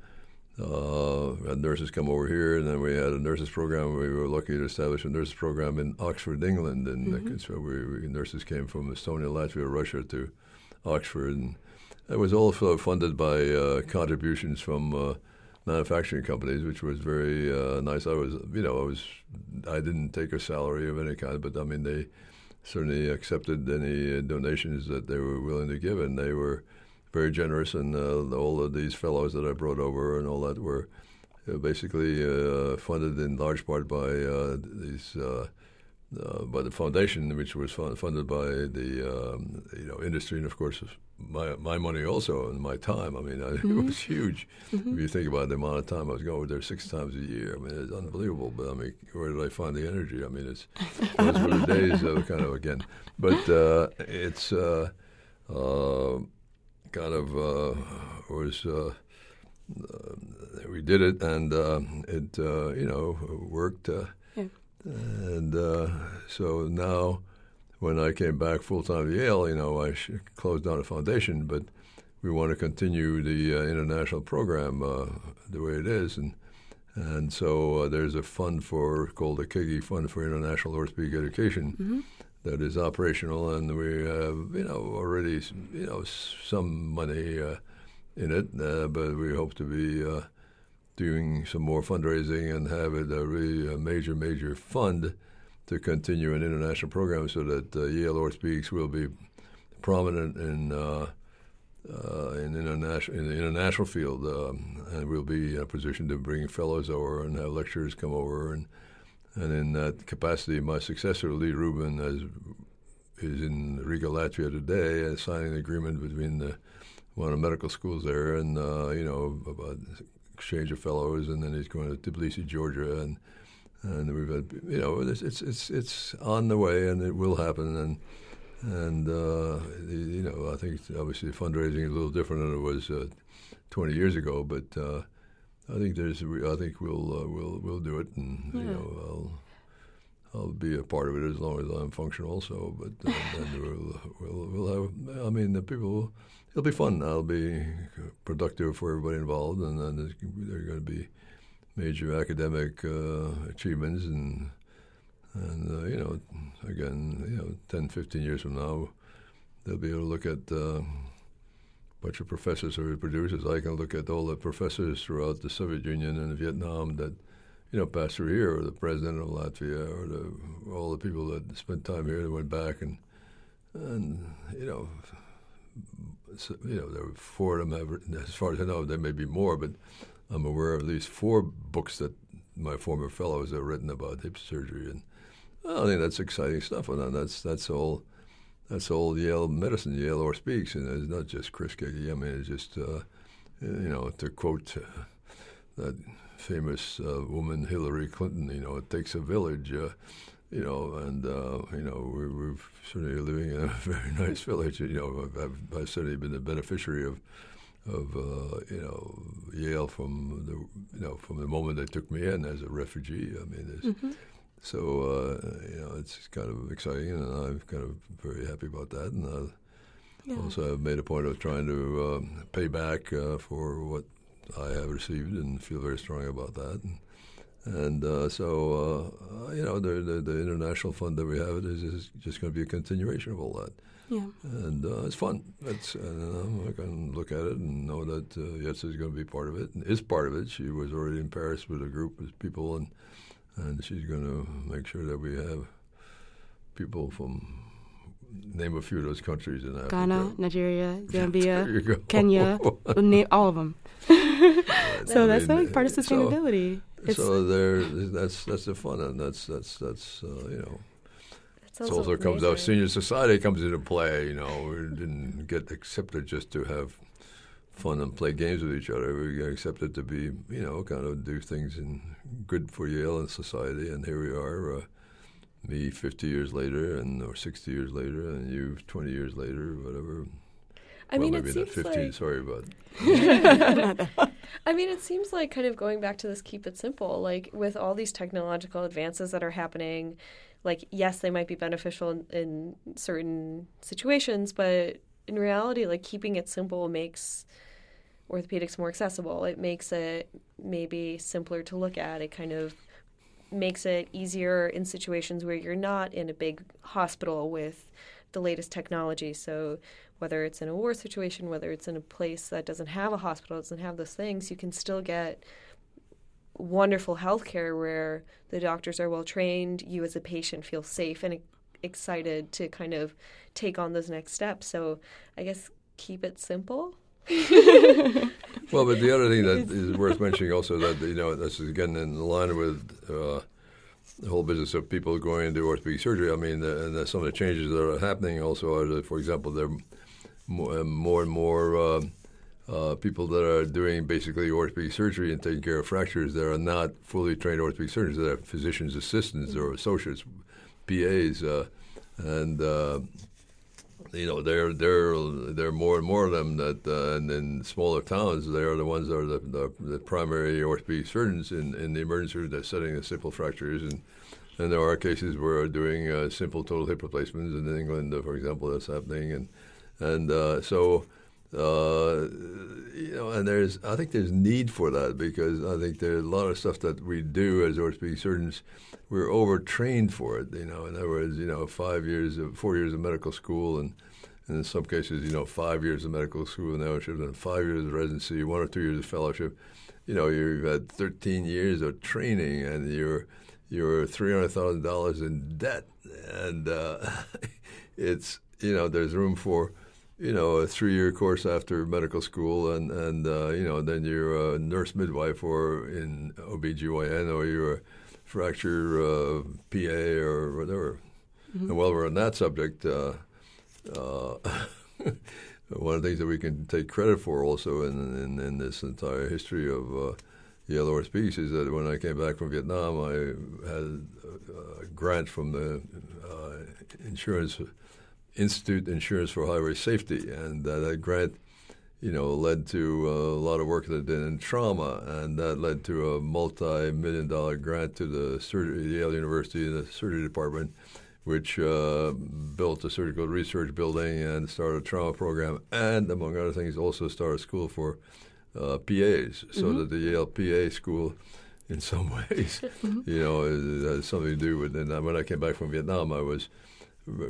uh, had nurses come over here, and then we had a nurses program. We were lucky to establish a nurses program in Oxford, England, and mm-hmm. so we, we, nurses came from Estonia, Latvia, Russia to Oxford, and it was also funded by uh, contributions from uh, manufacturing companies, which was very uh, nice. I was, you know, I was, I didn't take a salary of any kind, but I mean, they certainly accepted any donations that they were willing to give, and they were very generous, and uh, all of these fellows that I brought over and all that were uh, basically uh, funded in large part by uh, these. Uh, uh, by the foundation, which was funded by the um, you know industry, and of course my my money also and my time. I mean, I, mm-hmm. it was huge. Mm-hmm. If you think about the amount of time I was going over there six times a year, I mean, it's unbelievable. But I mean, where did I find the energy? I mean, it's those were the days of kind of again. But uh, it's uh, uh, kind of uh, was uh, uh, we did it, and it you know worked. Yeah. And so now, when I came back full time to Yale, you know, I closed down a foundation, but we want to continue the international program the way it is, and. And so uh, there's a fund for called the Keggi Fund for International Orthopedic Education, mm-hmm that is operational, and we have you know already you know some money uh, in it, uh, but we hope to be uh, doing some more fundraising and have it a really a major major fund to continue an international program so that uh, Yale Orthopedics will be prominent in. Uh, uh, in international in the international field, um, and we'll be in a position to bring fellows over and have lecturers come over and and in that capacity, my successor, Lee Rubin, is, is in Riga, Latvia today, and signing an agreement between the, one of the medical schools there and, uh, you know, about exchange of fellows, and then he's going to Tbilisi, Georgia, and and we've had, you know, it's it's it's, it's on the way, and it will happen, and and uh, you know, I think obviously fundraising is a little different than it was uh, 20 years ago, but uh, I think there's. I think we'll uh, we'll we'll do it, and yeah. you know, I'll I'll be a part of it as long as I'm functional. Also, but uh, then we'll, we'll we'll have. I mean, the people. It'll be fun. I'll be productive for everybody involved, and then are going to be major academic uh, achievements, and and uh, you know, again, you know, 10, 15 years from now, they'll be able to look at uh, bunch of professors or producers. I can look at all the professors throughout the Soviet Union and Vietnam that, you know, passed through here, or the president of Latvia, or the, all the people that spent time here that went back, and and you know, so, you know, there were four of them. Have, as far as I know, there may be more, but I'm aware of at least four books that my former fellows have written about hip surgery, and I think that's exciting stuff. And that's that's all that's all Yale medicine, Yale Orthopedics, and it's not just Chris Keggi. I mean, it's just uh, you know, to quote uh, that famous uh, woman Hillary Clinton, you know, it takes a village. Uh, you know, and uh, you know we're, we're, certainly living in a very nice village. You know, I've, I've certainly been the beneficiary of of uh, you know Yale from the you know from the moment they took me in as a refugee. I mean, mm-hmm. so uh, you know it's kind of exciting, and I'm kind of very happy about that. And uh, yeah. also, I've made a point of trying to um, pay back uh, for what I have received, and feel very strongly about that. And, and uh, so, uh, you know, the, the, the, international fund that we have is, is just going to be a continuation of all that. Yeah. And uh, it's fun. It's, and I can look at it and know that uh, Yes is going to be part of it and is part of it. She was already in Paris with a group of people, and, and she's going to make sure that we have people from name a few of those countries in Africa. Ghana, Nigeria, Zambia, Kenya, name all of them. so that's mean, like part of sustainability. So, so there, that's that's the fun, and that's that's that's uh, you know. It also amazing. comes out. Senior society comes into play. You know, we didn't get accepted just to have fun and play games with each other. We got accepted to be, you know, kind of do things in good for Yale and society. And here we are, uh, me 50 years later, and or 60 years later, and you 20 years later, whatever. I well, mean, maybe not 15. Like... Sorry, but. I mean, it seems like kind of going back to this keep it simple. Like with all these technological advances that are happening, like yes, they might be beneficial in, in certain situations, but in reality, like keeping it simple makes orthopedics more accessible. It makes it maybe simpler to look at. It kind of makes it easier in situations where you're not in a big hospital with the latest technology. So whether it's in a war situation, whether it's in a place that doesn't have a hospital, doesn't have those things, you can still get wonderful health care where the doctors are well trained, you as a patient feel safe and excited to kind of take on those next steps. So I guess keep it simple. well, but the other thing that is worth mentioning also that you know this is again in line with uh, the whole business of people going into orthopedic surgery. I mean, the, and the, some of the changes that are happening also are, that, for example, there more, more and more uh, uh, people that are doing basically orthopedic surgery and taking care of fractures that are not fully trained orthopedic surgeons, that are physician's assistants or associates, PAs, uh, and uh, you know there there there are more and more of them that uh, and in smaller towns they are the ones that are the, the, the primary orthopedic surgeons in, in the emergency room that's setting the simple fractures. And and there are cases where doing uh, simple total hip replacements in England, uh, for example, that's happening. And and uh, so uh, you know, and there's I think there's need for that because I think there's a lot of stuff that we do as orthopedic surgeons. We're overtrained for it. You know, in other words, you know, five years, of, four years of medical school, and, and in some cases, you know, five years of medical school and fellowship, and five years of residency, one or two years of fellowship. You know, you've had 13 years of training, and you're you're three hundred thousand dollars in debt, and uh, it's you know, there's room for you know, a three-year course after medical school, and and uh, you know, then you're a nurse midwife or in OBGYN or you're a fracture uh, PA or whatever. Mm-hmm. And while we're on that subject, uh, uh one of the things that we can take credit for also in in, in this entire history of uh, Yale Orthopedics is that when I came back from Vietnam, I had a, a grant from the uh, insurance Institute Insurance for Highway Safety, and uh, that grant, you know, led to uh, a lot of work that I did in trauma, and that led to a multi-million dollar grant to the surgery, Yale University, in the surgery department, which uh, built a surgical research building and started a trauma program, and among other things, also started a school for uh, PAs, so mm-hmm. that the Yale PA school in some ways, mm-hmm. you know, has something to do with. And when I came back from Vietnam, I was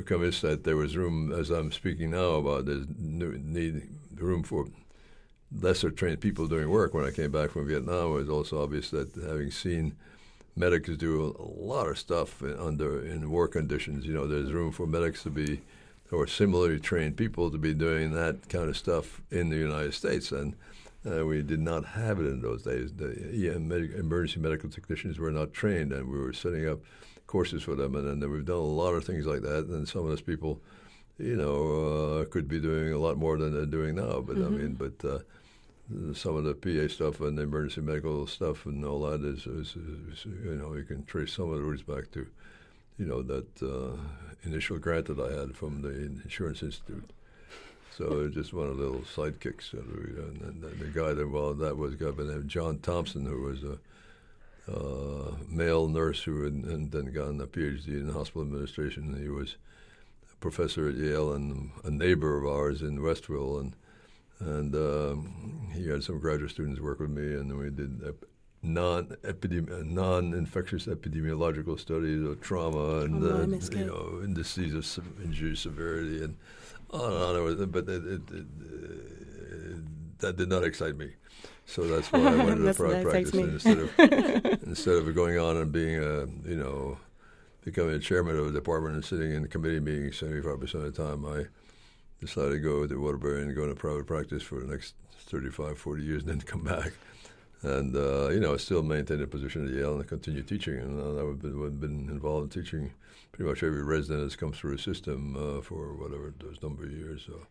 convinced that there was room, as I'm speaking now about, there's need room for lesser trained people doing work. When I came back from Vietnam, it was also obvious that having seen medics do a lot of stuff under in war conditions, you know, there's room for medics to be or similarly trained people to be doing that kind of stuff in the United States, and uh, we did not have it in those days. The EM, emergency medical technicians were not trained, and we were setting up courses for them, and, and we've done a lot of things like that. And some of those people, you know, uh, could be doing a lot more than they're doing now. But mm-hmm. I mean, but uh, some of the PA stuff and the emergency medical stuff and all that is, is, is you know, you can trace some of the roots back to, you know, that uh, initial grant that I had from the Insurance Institute. So it's just one of the little sidekicks. And, and, and the guy that involved that was a guy by the name of John Thompson, who was a uh, male nurse who had and then gotten a PhD in hospital administration. He was a professor at Yale and a neighbor of ours in Westville. And and um, he had some graduate students work with me, and we did ep- non non-infectious epidemiological studies of trauma and uh, you know indices of se- injury severity and on and on. But it, it, it, uh, that did not excite me. So that's why I went into private practice instead of instead of going on and being a you know becoming a chairman of a department and sitting in committee meetings seventy five percent of the time, I decided to go to Waterbury and go into private practice for the next 35, 40 years and then come back. And, uh, you know, I still maintained a position at Yale and continue teaching. And uh, I've been, been involved in teaching pretty much every resident that's come through the system uh, for whatever those number of years. So.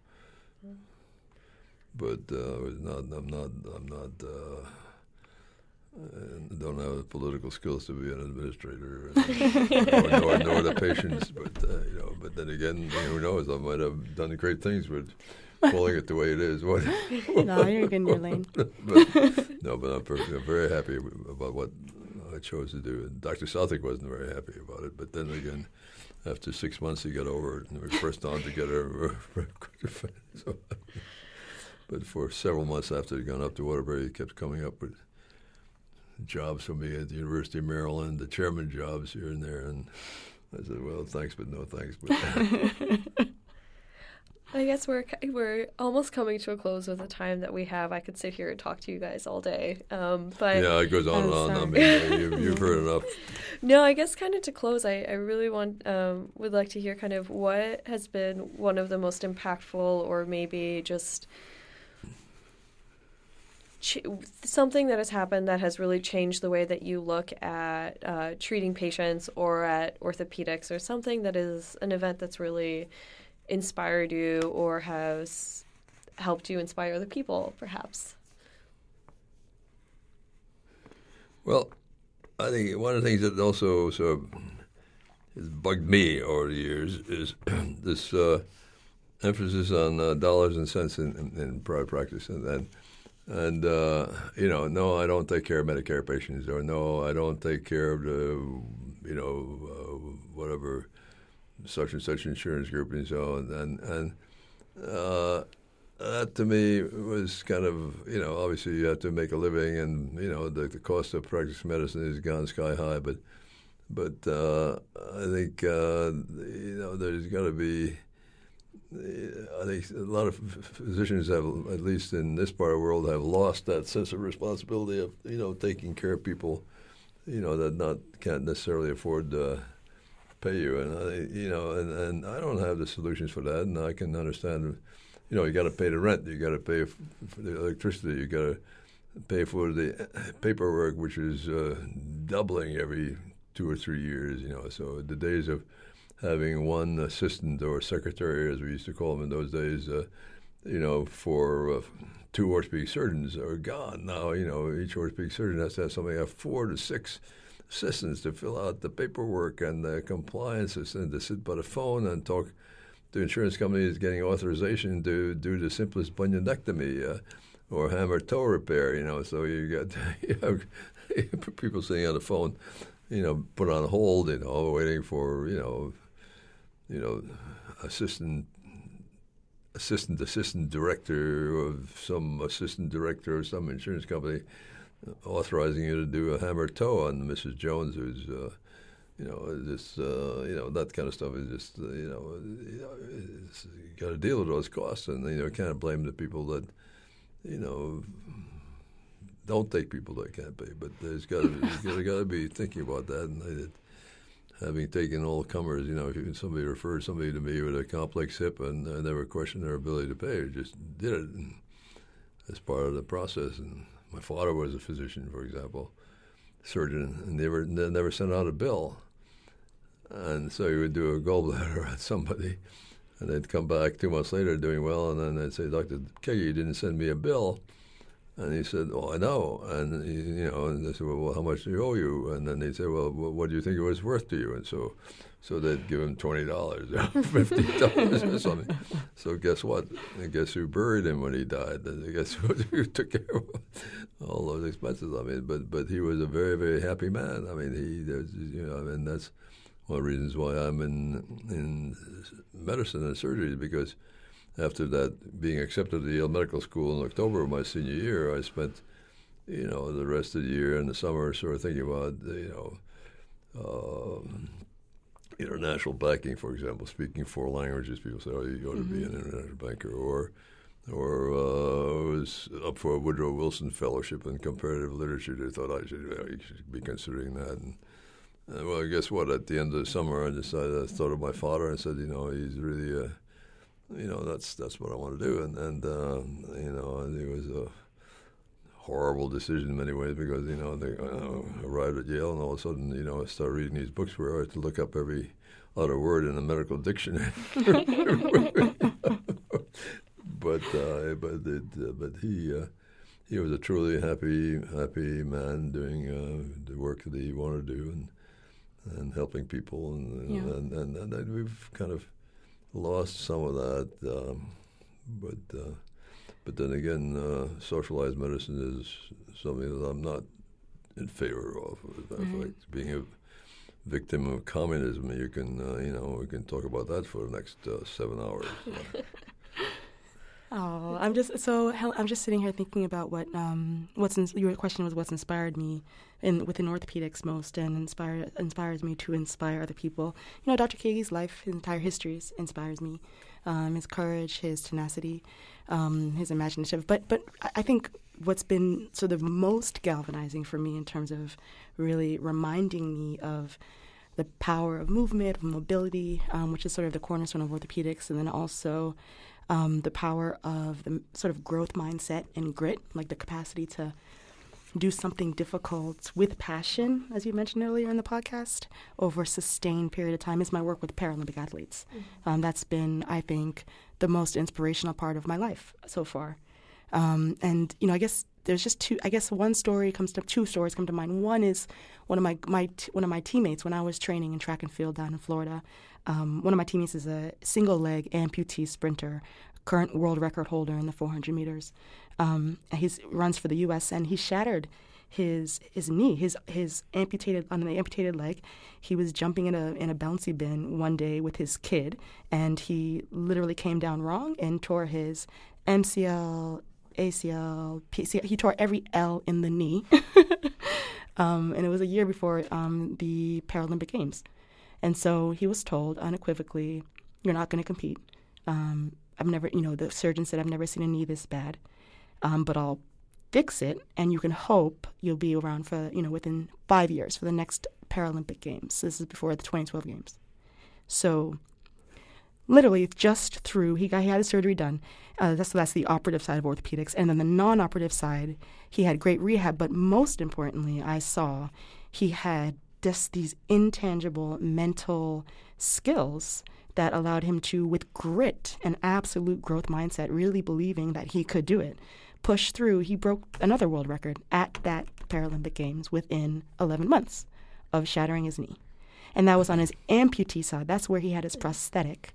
But uh, it's not, I'm not, I'm not, uh, I don't have the political skills to be an administrator, and, nor, nor, nor the patience. But uh, you know, but then again, who knows? I might have done great things with calling it the way it is. What? no, you're in your lane. but, no, but I'm, perfect, I'm very happy about what I chose to do. And Dr. Southwick wasn't very happy about it, but then again, after six months, he got over it, and we pressed on to get together. so, but for several months after he'd gone up to Waterbury, he kept coming up with jobs for me at the University of Maryland, the chairman jobs here and there, and I said, "Well, thanks, but no thanks." But I guess we're we're almost coming to a close with the time that we have. I could sit here and talk to you guys all day, um, but yeah, it goes on and Oh, on. I mean, you, you've heard enough. no, I guess kind of to close, I, I really want um, would like to hear kind of what has been one of the most impactful, or maybe just ch- something that has happened that has really changed the way that you look at uh, treating patients or at orthopedics, or something that is an event that's really inspired you or has helped you inspire other people, perhaps. Well, I think one of the things that also sort of has bugged me over the years is this uh, emphasis on uh, dollars and cents in, in, in private practice, and then. And uh, you know, no, I don't take care of Medicare patients, or no, I don't take care of the, you know, uh, whatever, such and such insurance group and so on. And and uh, that to me was kind of, you know, obviously you have to make a living, and you know, the, the cost of practice medicine has gone sky high. But but uh, I think uh, you know, there's got to be. I think a lot of physicians have, at least in this part of the world, have lost that sense of responsibility of you know taking care of people, you know that not can't necessarily afford to pay you, and I, you know, and, and I don't have the solutions for that, and I can understand, you know, you got to pay the rent, you got to pay for the electricity, you got to pay for the paperwork, which is uh, doubling every two or three years, you know, so the days of having one assistant or secretary, as we used to call them in those days, uh, you know, for uh, two orthopedic surgeons are gone now. You know, each orthopedic surgeon has to have somebody have four to six assistants to fill out the paperwork and the compliances and to sit by the phone and talk to insurance companies getting authorization to do the simplest bunionectomy uh, or hammer toe repair. You know, so you got you have people sitting on the phone, you know, put on hold, you know, waiting for you know you know, assistant, assistant, assistant director of some assistant director of some insurance company, authorizing you to do a hammer toe on Mrs. Jones, who's, uh, you know, just uh, you know that kind of stuff is just uh, you know, you, got to deal with those costs, and you know, can't blame the people that, you know. Don't take people that can't pay, but there's got to be, thinking about that. And I, having taken all comers, you know, if somebody referred somebody to me with a complex hip and I never questioned their ability to pay, I just did it and as part of the process. And my father was a physician, for example, surgeon, and never they never sent out a bill. And so he would do a gallbladder on somebody, and they'd come back two months later doing well, and then they'd say, Dr. Keggi, you didn't send me a bill. And he said, "Oh, I know." And he, you know, and they said, "Well, how much do you owe you?" And then they said, "Well, what do you think it was worth to you?" And so, so they'd give him twenty dollars, or fifty dollars, or something. So guess what? I guess who buried him when he died? I guess who took care of all those expenses? I mean, but but he was a very very happy man. I mean, he, you know, and that's one of the reasons why I'm in in medicine and surgery because after that being accepted to Yale Medical School in October of my senior year, I spent you know the rest of the year and the summer sort of thinking about you know. Um, international banking, for example, speaking four languages, people say, "Oh, you go to mm-hmm. be an international banker," or or uh, was up for a Woodrow Wilson Fellowship in Comparative Literature. They thought I should, uh, should be considering that. And, uh, well, guess what? At the end of the summer, I decided I thought of my father and said, you know, he's really, uh, you know, that's that's what I want to do. And and uh, you know, it was a horrible decision in many ways because you know they uh, arrived at Yale and all of a sudden you know I started reading these books where I had to look up every other word in a medical dictionary. but uh, but it, uh, but he uh, he was a truly happy happy man doing uh, the work that he wanted to do and and helping people and yeah. and, and, and, and, we've kind of lost some of that um, but uh, but then again uh, socialized medicine is something that I'm not in favor of as mm-hmm. fact being a victim of communism you can you know we can talk about that for the next seven hours Oh, I'm just so I'm just sitting here thinking about what um what's in, your question was what's inspired me in within orthopedics most and inspire inspires me to inspire other people. You know, Dr. Keggi's life, his entire history inspires me. Um, his courage, his tenacity, um, his imaginative. But but I think what's been sort of most galvanizing for me in terms of really reminding me of the power of movement, of mobility, um, which is sort of the cornerstone of orthopedics, and then also um, the power of the sort of growth mindset and grit, like the capacity to do something difficult with passion, as you mentioned earlier in the podcast, over a sustained period of time is my work with Paralympic athletes. Mm-hmm. Um, that's been, I think, the most inspirational part of my life so far. Um, and you know, I guess there's just two. I guess one story comes to two stories come to mind. One is one of my my one of my teammates when I was training in track and field down in Florida. Um, one of my teammates is a single leg amputee sprinter, current world record holder in the 400 meters. Um, he runs for the U.S. and he shattered his his knee, his his amputated on an amputated leg. He was jumping in a in a bouncy bin one day with his kid, and he literally came down wrong and tore his MCL, ACL, PCL. He tore every L in the knee, um, and it was a year before um, the Paralympic Games. And so he was told unequivocally, "You're not going to compete. Um, I've never, you know, the surgeon said I've never seen a knee this bad, um, but I'll fix it, and you can hope you'll be around for, you know, within five years for the next Paralympic Games. This is before the 2012 Games. So, literally, just through he got he had his surgery done. Uh, that's that's the operative side of orthopedics, and then the non-operative side, he had great rehab. But most importantly, I saw he had just these intangible mental skills that allowed him to, with grit and absolute growth mindset, really believing that he could do it, push through. He broke another world record at that Paralympic Games within 11 months of shattering his knee. And that was on his amputee side. That's where he had his prosthetic.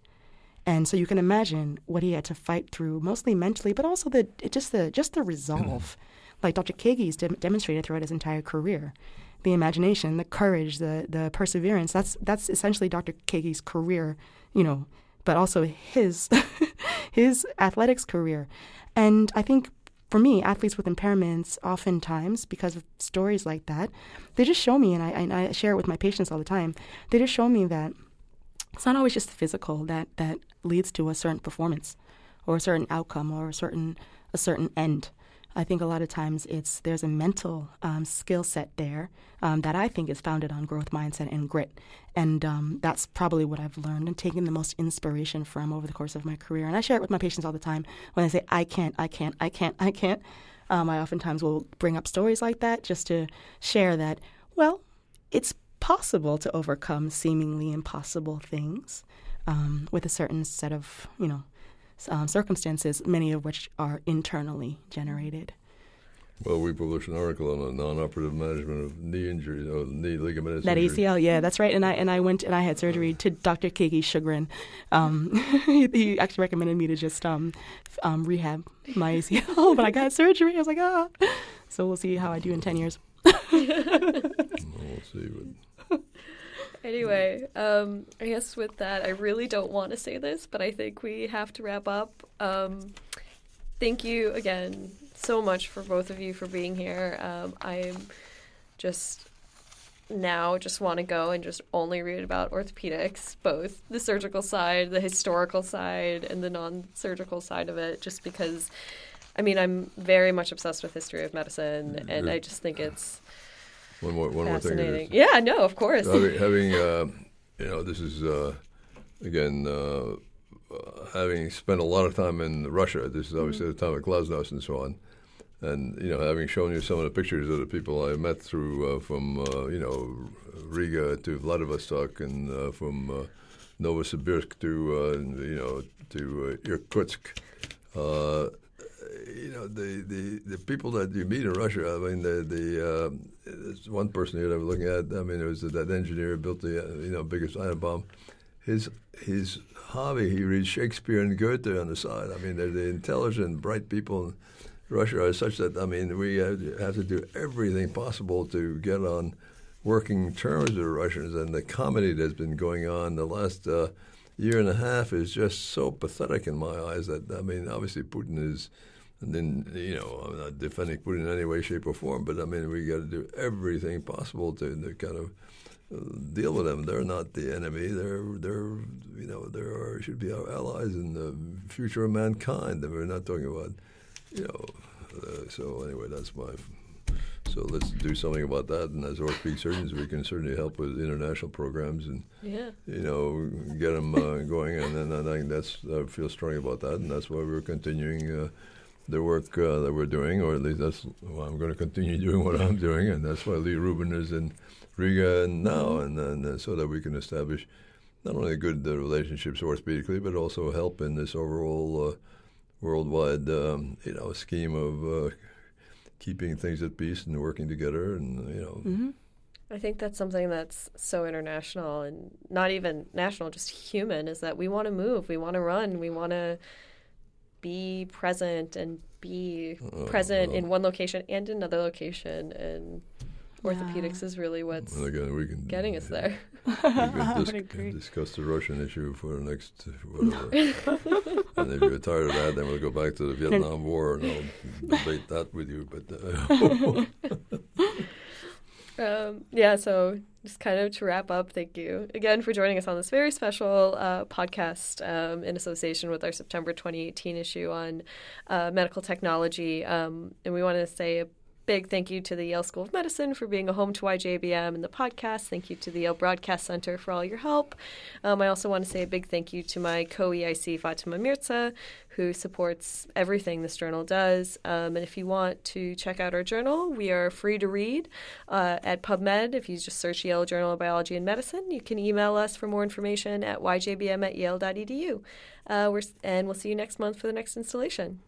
And so you can imagine what he had to fight through, mostly mentally, but also the just the just the resolve, mm-hmm. like Dr. Keggi's de- demonstrated throughout his entire career the imagination, the courage, the the perseverance. That's that's essentially Dr. Keggi's career, you know, but also his his athletics career. And I think for me, athletes with impairments, oftentimes because of stories like that, they just show me, and I, and I share it with my patients all the time. They just show me that it's not always just the physical that that leads to a certain performance, or a certain outcome, or a certain a certain end. I think a lot of times it's there's a mental um, skill set there um, that I think is founded on growth mindset and grit, and um, that's probably what I've learned and taken the most inspiration from over the course of my career. And I share it with my patients all the time when they say I can't, I can't, I can't, I can't. Um, I oftentimes will bring up stories like that just to share that well, it's possible to overcome seemingly impossible things um, with a certain set of you know um, circumstances, many of which are internally generated. Well, we published an article on a non-operative management of knee injuries, or knee ligamentous That injury. ACL, yeah, that's right. And I and I went and I had surgery to Dr. Keggi's chagrin. Um, he, he actually recommended me to just um, um, rehab my ACL, but I got surgery. I was like, ah. So we'll see how I do in ten years. We'll see. But Anyway, um, I guess with that, I really don't want to say this, but I think we have to wrap up. Um, thank you again so much for both of you for being here. Um, I'm just now just want to go and just only read about orthopedics, both the surgical side, the historical side, and the non-surgical side of it, just because. I mean, I'm very much obsessed with history of medicine, and I just think it's one more, one more thing. Yeah, no, of course. having, having uh, you know, this is uh, again uh, uh, having spent a lot of time in Russia. This is obviously the time of Glasnost and so on, and you know, having shown you some of the pictures of the people I met through uh, from uh, you know Riga to Vladivostok and uh, from uh, Novosibirsk to uh, you know to uh, Irkutsk. You know the, the, the people that you meet in Russia. I mean, the the uh, there's one person here that I was looking at. I mean, it was that engineer who built the uh, you know biggest atom bomb. His his hobby. He reads Shakespeare and Goethe on the side. I mean, they're the intelligent, bright people in Russia are such that I mean, we have to, have to do everything possible to get on working terms with the Russians. And the comedy that's been going on the last. Uh, Year and a half is just so pathetic in my eyes that I mean, obviously Putin is and then, you know, I'm not defending Putin in any way, shape, or form, but I mean, we got to do everything possible to, to kind of uh, deal with them. They're not the enemy. They're, they're, you know, they are should be our allies in the future of mankind. And we're not talking about, you know. Uh, so anyway, that's my. So let's do something about that. And as orthopedic surgeons, we can certainly help with international programs and yeah. you know, get them uh, going. And then I think that's I feel strong about that, and that's why we're continuing uh, the work uh, that we're doing, or at least that's why I'm going to continue doing what I'm doing, and that's why Lee Rubin is in Riga now, and then uh, so that we can establish not only good uh, relationships orthopedically, but also help in this overall uh, worldwide, um, you know, scheme of uh, keeping things at peace and working together, and you know. Mm-hmm. I think that's something that's so international and not even national, just human, is that we want to move, we want to run, we want to be present and be Oh, present well. in one location and another location. And Yeah. orthopedics is really what's And again, we can getting us there. We can dis- discuss the Russian issue for the next uh, whatever. and if you're tired of that, then we'll go back to the Vietnam War and I'll debate that with you. But uh, Um, yeah, so just kind of to wrap up, thank you again for joining us on this very special uh, podcast um, in association with our September 2018 issue on uh, medical technology. Um, and we want to say big thank you to the Yale School of Medicine for being a home to YJBM and the podcast. Thank you to the Yale Broadcast Center for all your help. Um, I also want to say a big thank you to my co EIC, Fatima Mirza, who supports everything this journal does. Um, and if you want to check out our journal, we are free to read uh, at PubMed. If you just search Yale Journal of Biology and Medicine, you can email us for more information at yjbm at yale.edu. Uh, and we'll see you next month for the next installation.